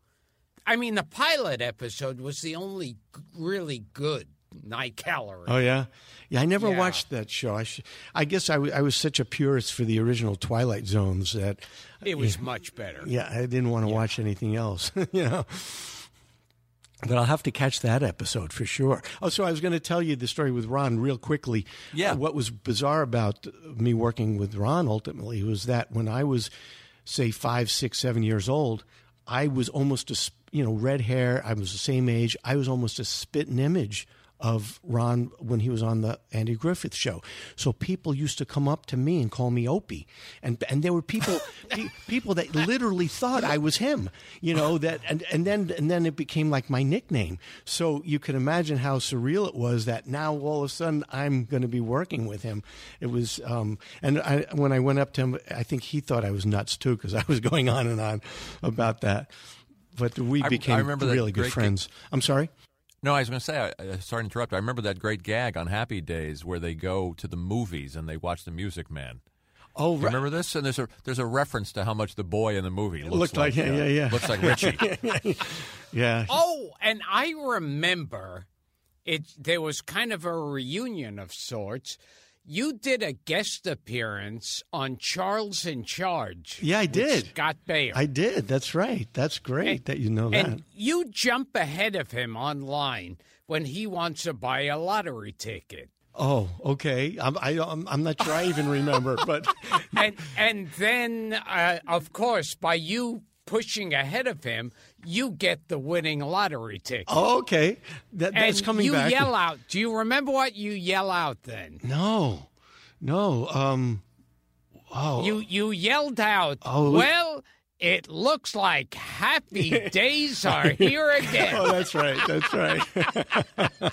I mean, the pilot episode was the only really good Night Gallery. oh yeah, yeah. I never Yeah. watched that show. I, sh- I guess I, w- I was such a purist for the original Twilight Zones that it was much better. yeah, I didn't want to watch anything else. you know. But I'll have to catch that episode for sure. Oh, so I was going to tell you the story with Ron real quickly. Yeah. What was bizarre about me working with Ron ultimately was that when I was, say, five, six, seven years old, I was almost a, sp- you know, red hair. I was the same age. I was almost a spitting image of Ron when he was on the Andy Griffith show. So people used to come up to me and call me Opie, and and there were people pe- people that literally thought I was him. You know that, and and then and then it became like my nickname. So you can imagine how surreal it was that now all of a sudden I'm going to be working with him. It was, um, and I, when I went up to him, I think he thought I was nuts too because I was going on and on about that. But we I- I became really good friends. I'm sorry. No, I was going to say, I, I, sorry to interrupt. I remember that great gag on Happy Days where they go to the movies and they watch The Music Man. Oh, You Remember this? And there's a there's a reference to how much the boy in the movie looks looked like- yeah, uh, yeah, yeah. looks like Richie. Yeah. Oh, and I remember it. There was kind of a reunion of sorts. You did a guest appearance on Charles in Charge. Yeah, I with did. Scott Baio. I did. That's right. That's great And- that you know that. And you jump ahead of him online when he wants to buy a lottery ticket. Oh, okay. I'm I, I'm, I'm not sure I even remember, but and and then uh, of course by you pushing ahead of him, you get the winning lottery ticket. oh, okay. That, that's and coming you back. yell out. Do you remember what you yell out then? No, no. Um, oh, You you yelled out. Oh. well, it looks like happy days are here again. oh, that's right. That's right.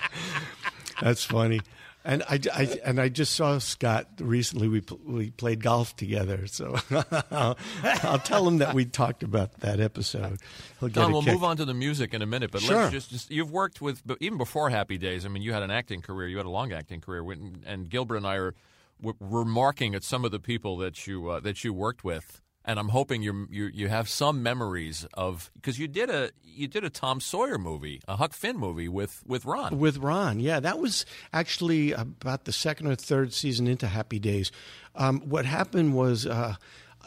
that's funny. And I, I- and I just saw Scott recently. We we played golf together, so I'll tell him that we talked about that episode. He'll get Don, we'll kick. move on to the music in a minute, but Sure. let's just, just you've worked with even before Happy Days. I mean, you had an acting career, you had a long acting career, and Gilbert and I are were remarking at some of the people that you uh, that you worked with, and I'm hoping you you you have some memories of because you did a you did a Tom Sawyer movie, a Huck Finn movie with with Ron. with Ron. Yeah, that was actually about the second or third season into Happy Days. Um, what happened was uh,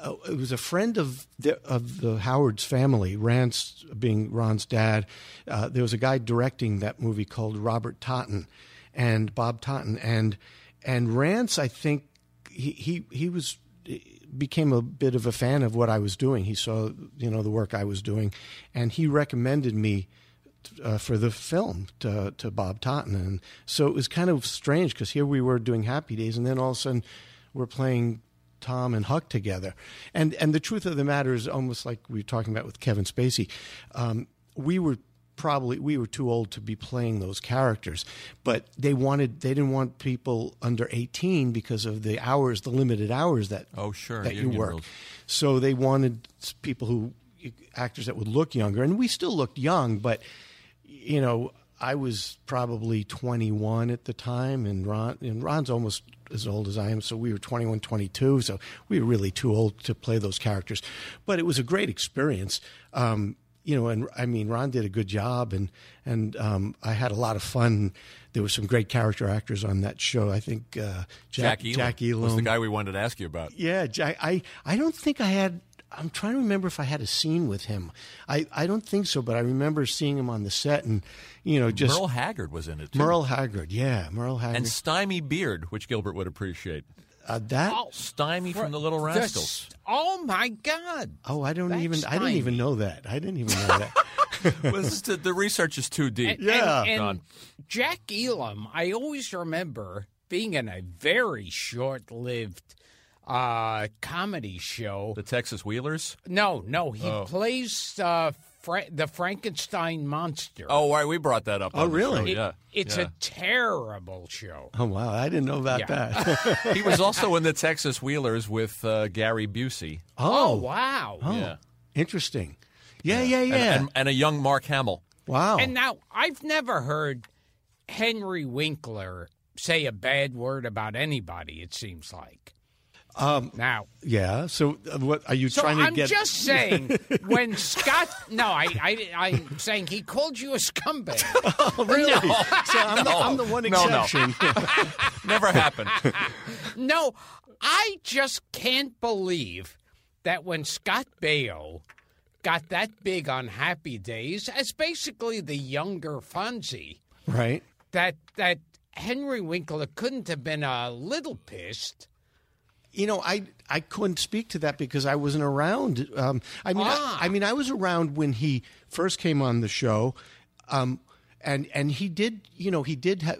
uh, it was a friend of the, of the Howard's family, Rance being Ron's dad. Uh, there was a guy directing that movie called Robert Totten and Bob Totten, and and Rance, I think he he he was became a bit of a fan of what I was doing. He saw, you know, the work I was doing, and he recommended me uh, for the film to, to Bob Totten. And so it was kind of strange because here we were doing Happy Days, and then all of a sudden we're playing Tom and Huck together. And and the truth of the matter is almost like we were talking about with Kevin Spacey. Um, we were probably we were too old to be playing those characters but they wanted they didn't want people under 18 because of the hours the limited hours that Oh, sure, that you work rules. so they wanted people who actors that would look younger, and we still looked young, but you know, I was probably 21 at the time, and Ron and Ron's almost as old as I am, so we were 21, 22, so we were really too old to play those characters. But it was a great experience. Um, you know, and I mean, Ron did a good job, and and um, I had a lot of fun. There were some great character actors on that show. I think uh, Jack, Jack Elam, Jack Elam was the guy we wanted to ask you about. yeah, Jack. I, I don't think I had. I'm trying to remember if I had a scene with him. I, I don't think so, but I remember seeing him on the set and, you know, just Merle Haggard was in it. Too. Merle Haggard. Yeah, Merle Haggard. and Stymie Beard, which Gilbert would appreciate. Uh, that. Oh, Stymie from the Little The Rascals. s- oh my God! Oh, I don't That's even. I didn't even know that. I didn't even know that. Well, this is- the, the research is too deep. And, Yeah. and, and Jack Elam, I always remember being in a very short-lived uh, comedy show. The Texas Wheelers. No, no, he plays uh, Fra- the Frankenstein monster. Oh, right, we brought that up. Oh, really? It- yeah, it's yeah. a terrible show. oh wow, I didn't know about Yeah. that. he was also in the Texas Wheelers with uh, Gary Busey. Oh, oh, wow! oh, Yeah. interesting. Yeah, yeah, yeah. And, and, and a young Mark Hamill. wow. And now I've never heard Henry Winkler say a bad word about anybody. It seems like. Um, now, yeah. So, uh, what are you so trying to get? I'm just saying when Scott. No, I, I, I'm saying he called you a scumbag. Oh, really? So I'm, the, I'm the one No, no. exception. Never happened. No, I just can't believe that when Scott Baio got that big on Happy Days as basically the younger Fonzie, right. that that Henry Winkler couldn't have been a little pissed. You know, I I couldn't speak to that because I wasn't around. Um, I mean, Ah. I, I mean, I was around when he first came on the show, um, and and he did, you know, he did ha-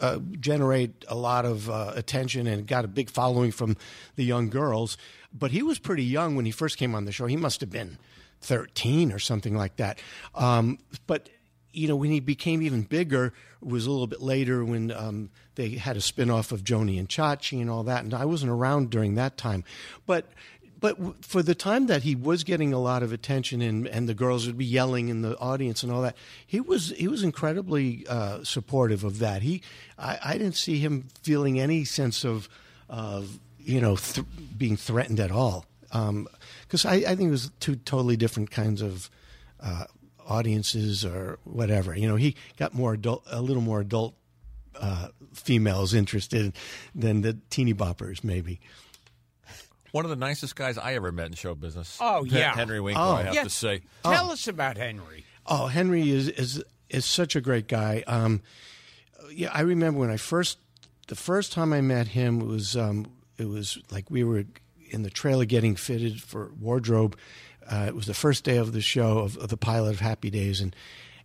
uh, generate a lot of uh, attention and got a big following from the young girls. But he was pretty young when he first came on the show. He must have been thirteen or something like that. Um, but you know, when he became even bigger was a little bit later when um, they had a spin-off of Joanie and Chachi and all that. And I wasn't around during that time. But but for the time that he was getting a lot of attention and, and the girls would be yelling in the audience and all that, he was he was incredibly uh, supportive of that. He I, I didn't see him feeling any sense of of you know th- being threatened at all because I, I think it was two totally different kinds of uh, audiences or whatever. You know, he got more adult, a little more adult uh, females interested than the teeny boppers, maybe. One of the nicest guys I ever met in show business. Oh, yeah. Henry Winkler, Oh. I have Yeah. to say. Tell us about Henry. Oh, Henry is is is such a great guy. Um, yeah, I remember when I first the first time I met him, it was um, it was like we were in the trailer getting fitted for wardrobe. Uh, it was the first day of the show of, of, the pilot of Happy Days, and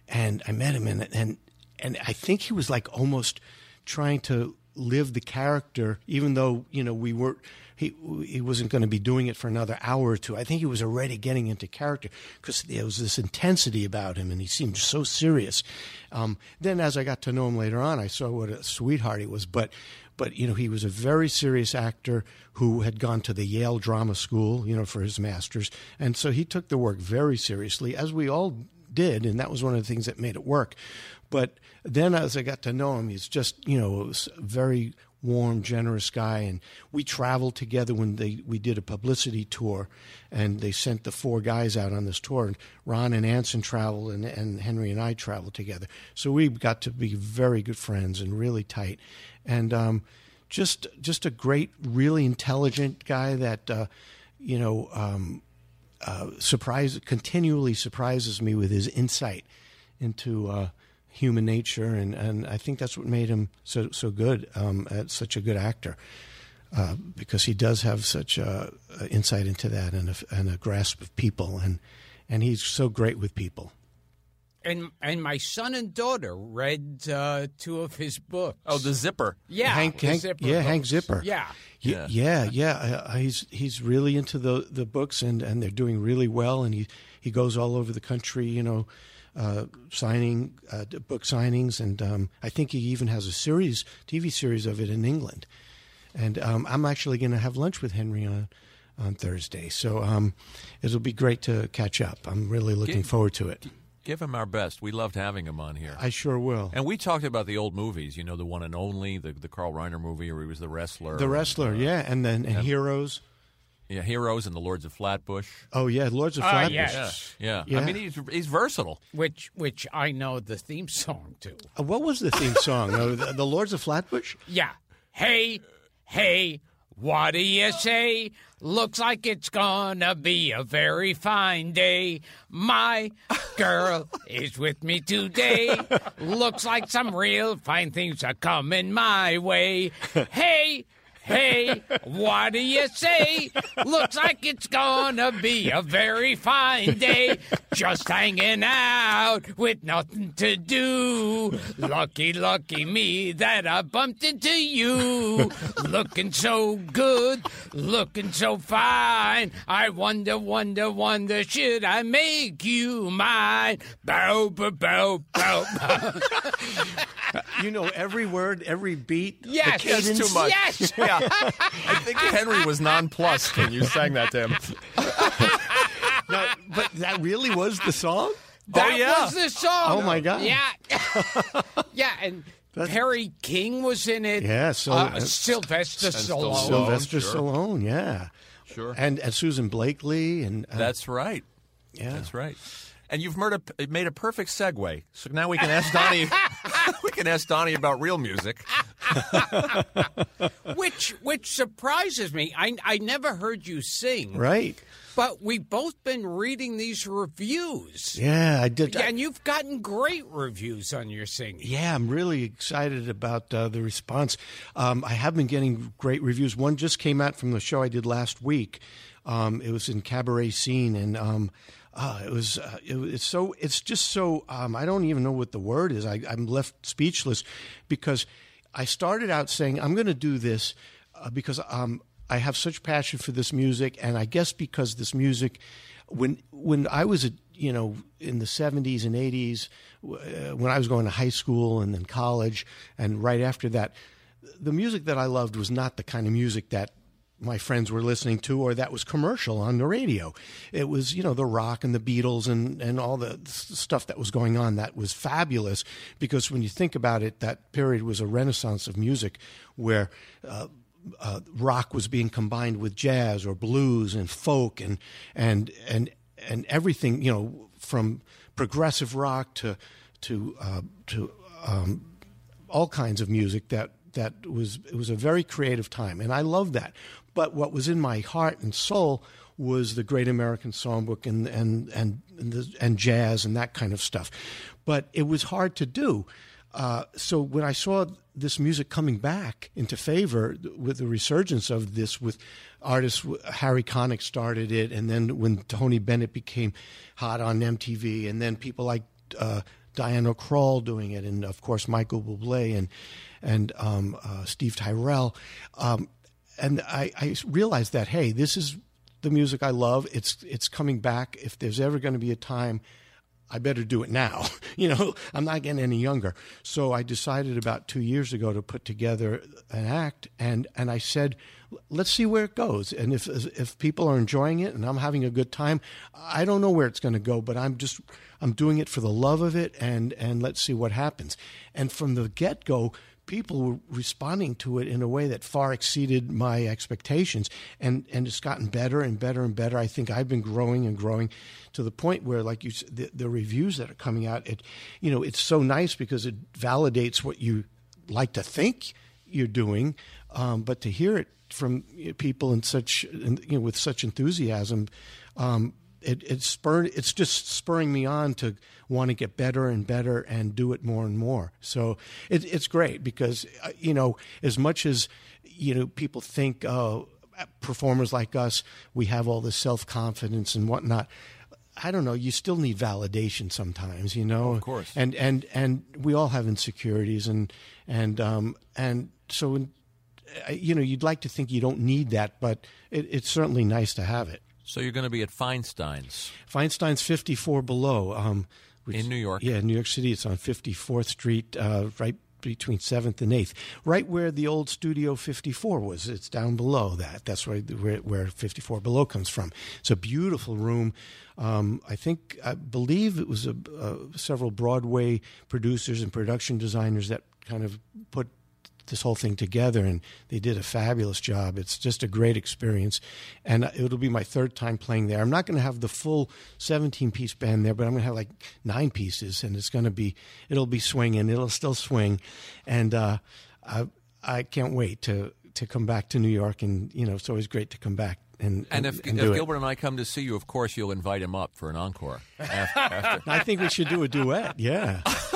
and I met him, and and and I think he was like almost trying to live the character, even though you know we were he he wasn't going to be doing it for another hour or two. I think he was already getting into character because there was this intensity about him, and he seemed so serious. Um, then, as I got to know him later on, I saw what a sweetheart he was. But but you know he was a very serious actor who had gone to the Yale Drama School, you know, for his masters, and so he took the work very seriously, as we all did, and that was one of the things that made it work. But then, as I got to know him, he's just you know a very warm, generous guy. And we traveled together when they we did a publicity tour, and they sent the four guys out on this tour. And Ron and Anson traveled, and, and Henry and I traveled together. So we got to be very good friends and really tight. And um, just just a great, really intelligent guy that uh, you know um, uh, surprise continually surprises me with his insight into. Uh, human nature, and, and I think that's what made him so so good, um, such a good actor, uh, because he does have such a, a insight into that and a, and a grasp of people, and and he's so great with people. And and my son and daughter read uh, two of his books. Oh, the Zipzer. Yeah, Hank, Hank Zipzer yeah, books. Hank Zipzer. Yeah. Yeah, yeah, yeah. Uh, he's he's really into the the books, and, and they're doing really well. And he he goes all over the country, you know, uh, signing uh, book signings, and um, I think he even has a series, TV series of it in England. And um, I'm actually going to have lunch with Henry on on Thursday, so um, it'll be great to catch up. I'm really looking Give- forward to it. Give him our best. We loved having him on here. I sure will. and we talked about the old movies, you know, the one and only, the the Carl Reiner movie where he was the wrestler. The wrestler, yeah, and then and Heroes. Yeah, Heroes and the Lords of Flatbush. Oh yeah, Lords of Ah, Flatbush. yes. Yeah. Yeah. I mean, he's he's versatile. Which which I know the theme song to. Uh, what was the theme song? Uh, the, the Lords of Flatbush. Yeah. Hey, hey, what do you say? Looks like it's gonna be a very fine day. My girl is with me today. Looks like some real fine things are coming my way. Hey, hey, what do you say? Looks like it's gonna be a very fine day. Just hanging out with nothing to do. Lucky, lucky me that I bumped into you. Looking so good, looking so fine. I wonder, wonder, wonder, should I make you mine? Bow, bow, bow, bow, bow. You know every word, every beat. Yes, the cadence. too much. Yes. Yeah. I think Henry was nonplussed when you sang that to him. No, but that really was the song. That yeah. was the song. Oh, my God. Yeah, yeah, and Perry King was in it. Yeah, so- uh, Sylvester Stallone. Stallone. Sylvester sure. Stallone, yeah, Sure. and and Susan Blakely, and uh, That's right. yeah, That's right. And you've made a, made a perfect segue. So now we can ask Donny. we can ask Donny about real music. which which surprises me. I I never heard you sing, right. but we've both been reading these reviews. Yeah, I did. Yeah, and you've gotten great reviews on your singing. Yeah, I'm really excited about uh, the response. Um, I have been getting great reviews. One just came out from the show I did last week. Um, it was in Cabaret Scene, and um, uh, it was uh, it, it's so it's just so um, I don't even know what the word is. I, I'm left speechless because I started out saying I'm going to do this uh, because um, I have such passion for this music, and I guess because this music, when when I was a you know in the 70s and 80s, uh, when I was going to high school and then college, and right after that, the music that I loved was not the kind of music that my friends were listening to or that was commercial on the radio. It was, you know, the rock and the Beatles and, and all the stuff that was going on that was fabulous because when you think about it, that period was a renaissance of music where uh, uh, rock was being combined with jazz or blues and folk and, and, and, and everything, you know, from progressive rock to, to, uh, to, um, all kinds of music that that was it was a very creative time and I loved that. But what was in my heart and soul was the Great American Songbook and and and and, the, and jazz and that kind of stuff. But it was hard to do. uh, so when I saw this music coming back into favor with the resurgence of this, with artists, Harry Connick started it, and then when Tony Bennett became hot on MTV, and then people like uh, Diana Krall doing it, and of course Michael Bublé and and um, uh, Steve Tyrell, um, and I, I realized that hey, this is the music I love. It's it's coming back. If there's ever going to be a time I better do it now. you know, I'm not getting any younger. So I decided about two years ago to put together an act, and and I said, let's see where it goes. And if if people are enjoying it and I'm having a good time, I don't know where it's going to go, but I'm just I'm doing it for the love of it, and and let's see what happens. And from the get go people were responding to it in a way that far exceeded my expectations. And and it's gotten better and better and better. I think i've been growing and growing to the point where like you the, the reviews that are coming out it you know it's so nice because it validates what you like to think you're doing. Um, but to hear it from people in such you know with such enthusiasm um, it, it's spurred it's just spurring me on to want to get better and better and do it more and more so it, it's great because uh, you know as much as you know people think oh performers like us we have all this self-confidence and whatnot I don't know. You still need validation sometimes, you know. Of course. And and and we all have insecurities, and and um and so, uh, you know, you'd like to think you don't need that, but it, it's certainly nice to have it. So you're going to be at Feinstein's. Feinstein's 54 below. Um, which, in New York? Yeah, in New York City. It's on 54th Street, uh, right between 7th and 8th, right where the old Studio 54 was. It's down below that. That's where, where, where 54 below comes from. It's a beautiful room. Um, I think, I believe it was a, uh, several Broadway producers and production designers that kind of put this whole thing together, and they did a fabulous job. It's just a great experience, and it'll be my third time playing there. I'm not going to have the full 17 piece band there, but I'm going to have like nine pieces, and it's going to be it'll be swinging. It'll still swing, and uh, I I can't wait to to come back to New York, and you know it's always great to come back. And, and, if, and if Gilbert and I come to see you, of course you'll invite him up for an encore. After, after. I think we should do a duet. Yeah.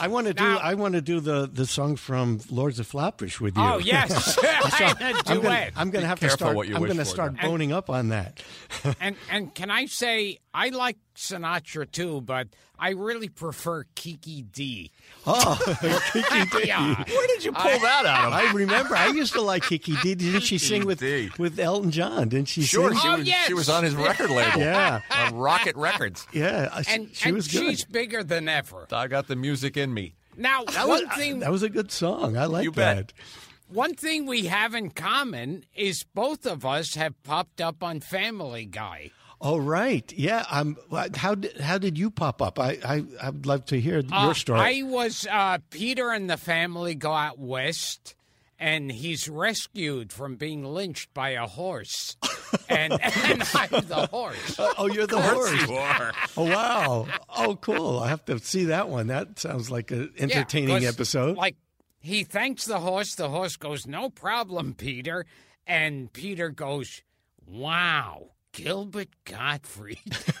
I want to do. Now, I want to do the the song from Lords of Flatbush with you. Oh yes, so I'm gonna, I'm gonna have to start. I'm gonna start and, boning up on that. and and can I say I like Sinatra too, but I really prefer Kiki Dee. Oh, Kiki Dee. yeah. Where did you pull I, that out of? I remember. I used to like Kiki Dee. Didn't she sing with with Elton John? Didn't she? Sure, sing? she, oh, was, yes. she was on his record label. yeah, on Rocket Records. Yeah, uh, and, she and was good. She's bigger than ever. I got the music in me. Now, that one was, thing uh, that was a good song. I like that. Bet. One thing we have in common is both of us have popped up on Family Guy. Oh right, yeah. Um, how did how did you pop up? I I I'd love to hear uh, your story. I was uh, Peter and the family go out west, and he's rescued from being lynched by a horse, and, and I'm the horse. Uh, oh, you're the horse. You are. Oh wow. Oh cool. I have to see that one. That sounds like an entertaining yeah, episode. Like he thanks the horse. The horse goes, "No problem, Peter," and Peter goes, "Wow." Gilbert Gottfried.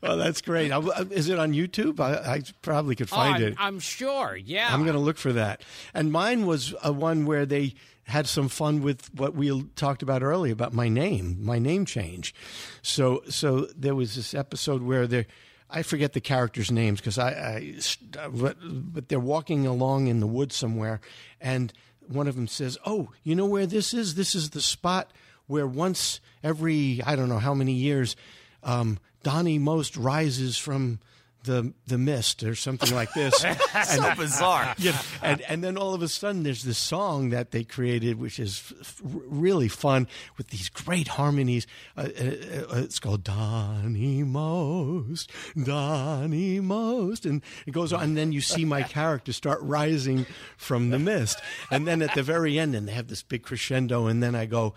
well, that's great. Is it on YouTube? I, I probably could find oh, it. I'm sure. Yeah, I'm going to look for that. And mine was a one where they had some fun with what we talked about earlier about my name, my name change. So, so there was this episode where they I forget the characters' names because I, I uh, but, but they're walking along in the woods somewhere, and one of them says, "Oh, you know where this is? This is the spot." Where once every I don't know how many years, um, Donny Most rises from the the mist or something like this. and, so bizarre. Yeah, and and then all of a sudden there's this song that they created, which is f- really fun with these great harmonies. Uh, uh, uh, it's called Donny Most, Donny Most, and it goes on. And then you see my character start rising from the mist, and then at the very end, and they have this big crescendo, and then I go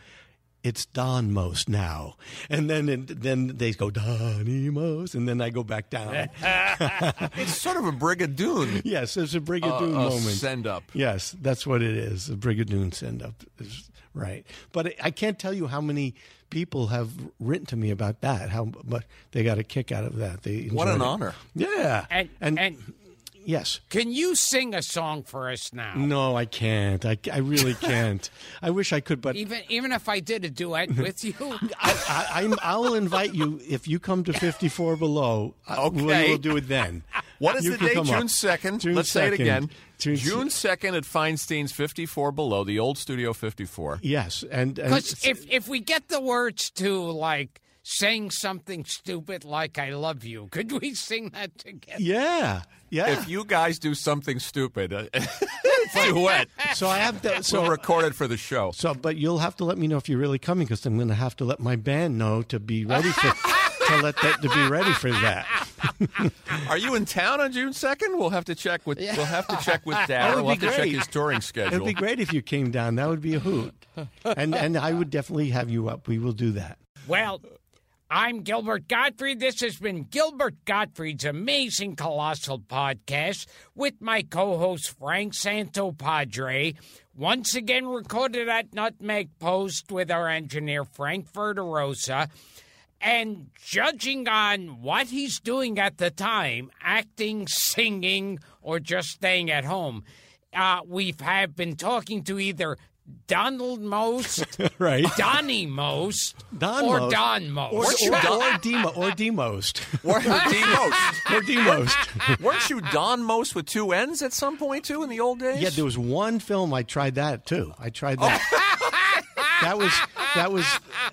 it's Don Most now. And then and then they go Donny Most, and then I go back down. it's sort of a Brigadoon. Yes, it's a Brigadoon uh, moment. Send up. Yes, that's what it is. A Brigadoon send up. It's right. But I can't tell you how many people have written to me about that. How much they got a kick out of that. They What an it. honor. Yeah, And, and yes. can you sing a song for us now? No, I can't. I, I really can't. I wish I could, but Even even if I did a duet with you, I, I, I'm, I'll invite you if you come to 54 below. Uh, I- Okay. we'll, we'll do it then. What is You the date? June second. June Let's say it again. June June second at Feinstein's fifty four below, the old studio fifty four. Yes, and, and because if if we get the words to like saying something stupid like "I love you," could we sing that together? yeah, yeah. If you guys do something stupid, uh, duet. so I have to. So So record it for the show. So, but you'll have to let me know if you're really coming because I'm going to have to let my band know to be ready for to let that to be ready for that. Are you in town on June second? We'll have to check with. We'll have to check with That Dad. would We'll be have to check his touring schedule. It'd be great if you came down. That would be a hoot. And and I would definitely have you up. We will do that. Well, I'm Gilbert Gottfried. This has been Gilbert Gottfried's amazing colossal podcast with my co-host Frank Santopadre. Once again recorded at Nutmeg Post with our engineer Frank Verderosa. And judging on what he's doing at the time, acting, singing, or just staying at home, uh, we have been talking to either Donald Most, Right. Donny Most, Don or Most. Don Most. Or, Weren't you or, Don- or, demo, or demost. Or Demost. or demost. Weren't you Don Most with two N's at some point too in the old days? Yeah, there was one film I tried that too. I tried that. Oh. That was that was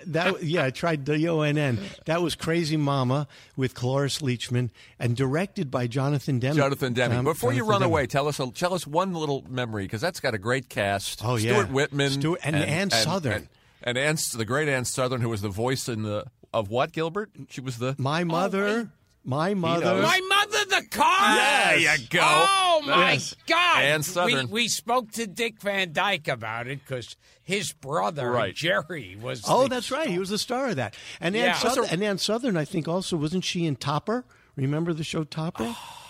that. Yeah, I tried D O N N. That was Crazy Mama with Cloris Leachman and directed by Jonathan Demme. Jonathan Demme. Um, Before you run Demme. away, tell us a, tell us one little memory because that's got a great cast. Oh, yeah. Stuart Whitman, Stuart- and Ann Sothern. and, and Ann, the great Ann Sothern, who was the voice in the of what Gilbert? She was the My mother. My mother. My mother, the car. There you go. Oh my Yes. God! And we, Sothern. we spoke to Dick Van Dyke about it because his brother Right. Jerry was. Oh, the- that's right. He was the star of that. And Ann, Yeah. Sothern, and Ann Sothern, I think, also wasn't she in Topper? Remember the show Topper? Oh,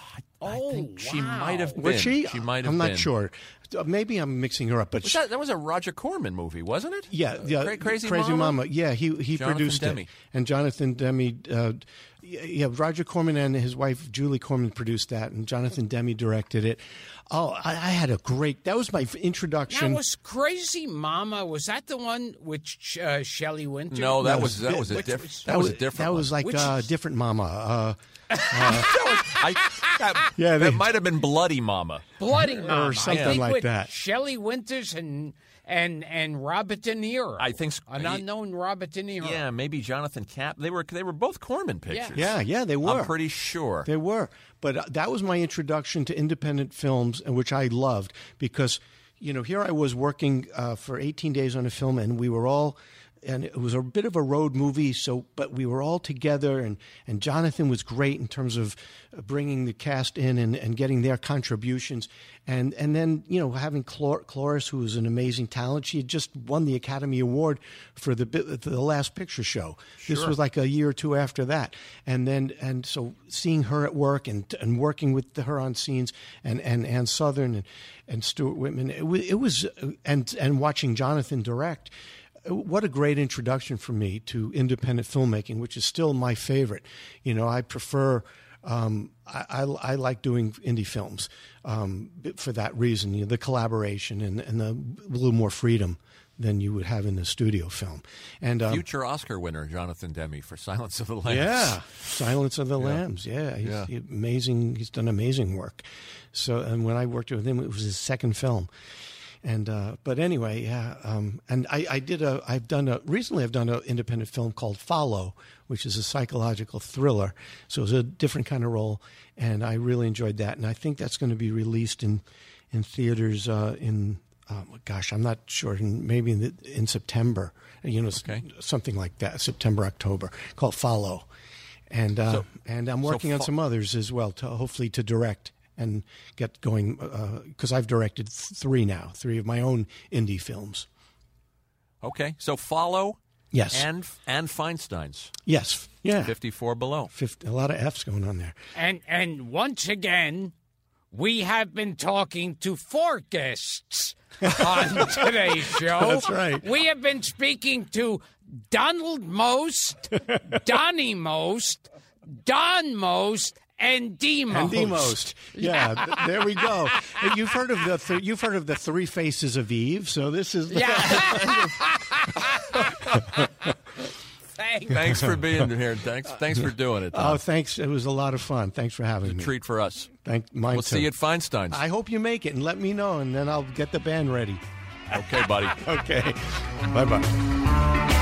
she wow. might have been. Was she? She might have I'm been. not sure. Uh, Maybe I'm mixing her up, but Was she- that, that was a Roger Corman movie, wasn't it? Yeah, yeah, Cra- Crazy Mama? Mama. Yeah, he he Jonathan produced Demme. it, and Jonathan Demme. Uh, yeah, yeah, Roger Corman and his wife Julie Corman produced that, and Jonathan Demme directed it. Oh, I, I had a great. That was my f- That introduction. was Crazy Mama. Was that the one with uh, Shelley Winter? No, that No, was that was a which diff- was- that was a different. That was like a uh, different Mama. Uh, I, that, Yeah, that might have been Bloody Mama. Bloody Mama, something like that. Shelley Winters and and and Robert De Niro. I think s- an y- unknown Robert De Niro. Yeah, maybe Jonathan Cap. They were they were both Corman pictures. yeah, yeah, they were. I'm pretty sure. They were, but uh, that was my introduction to independent films, which I loved because, you know, here I was working uh, for 18 days on a film, and we were all, and it was a bit of a road movie. So, but we were all together, and and Jonathan was great in terms of uh, bringing the cast in and, and getting their contributions, and and then you know having Clor- Cloris, who was an amazing talent. She had just won the Academy Award for the the Last Picture Show. This was like a year or two after that, and then and so seeing her at work and and working with her on scenes, and and Ann Sothern and and Stuart Whitman, it, it was and and watching Jonathan direct. What a great introduction for me to independent filmmaking, which is still my favorite. You know, I prefer. Um, I, I, I like doing indie films um, for that reason, you know, the collaboration and, and the, a little more freedom than you would have in the studio film. And um, Future Oscar winner Jonathan Demme for Silence of the Lambs. yeah, Silence of the Lambs. Yeah, he's Yeah. he- amazing. He's done amazing work. So, and when I worked with him, it was his second film. And uh, but anyway, yeah. Um, and I, I did a. I've done a recently. I've done an independent film called Follow, which is a psychological thriller. So it was a different kind of role, and I really enjoyed that. And I think that's going to be released in in theaters uh, in. Um, gosh, I'm not sure. In, maybe in, the, in September. You know, Okay. something like that. September, October. Called Follow and uh, So- and I'm so working on some others as well to hopefully to direct and get going uh, because I've directed th- three now, three of my own indie films. Okay, so follow. Yes. And and Feinstein's Yes, yeah, 54 below. 50, a lot of F's going on there. And and once again, we have been talking to four guests on today's show. That's right. We have been speaking to Donald Most, Donny Most, Don Most, and Demos. And Demos. Yeah, th- there we go. You've heard of the th- you've heard of the three faces of Eve. So this is Yeah. Thank Thanks for being here. Thanks, thanks for doing it. Oh, Tom. Oh, thanks. It was a lot of fun. Thanks for having me. treat for us. Thank mine We'll too. see you at Feinstein's. I hope you make it and let me know, and then I'll get the band ready. Okay, buddy. Okay. Bye bye.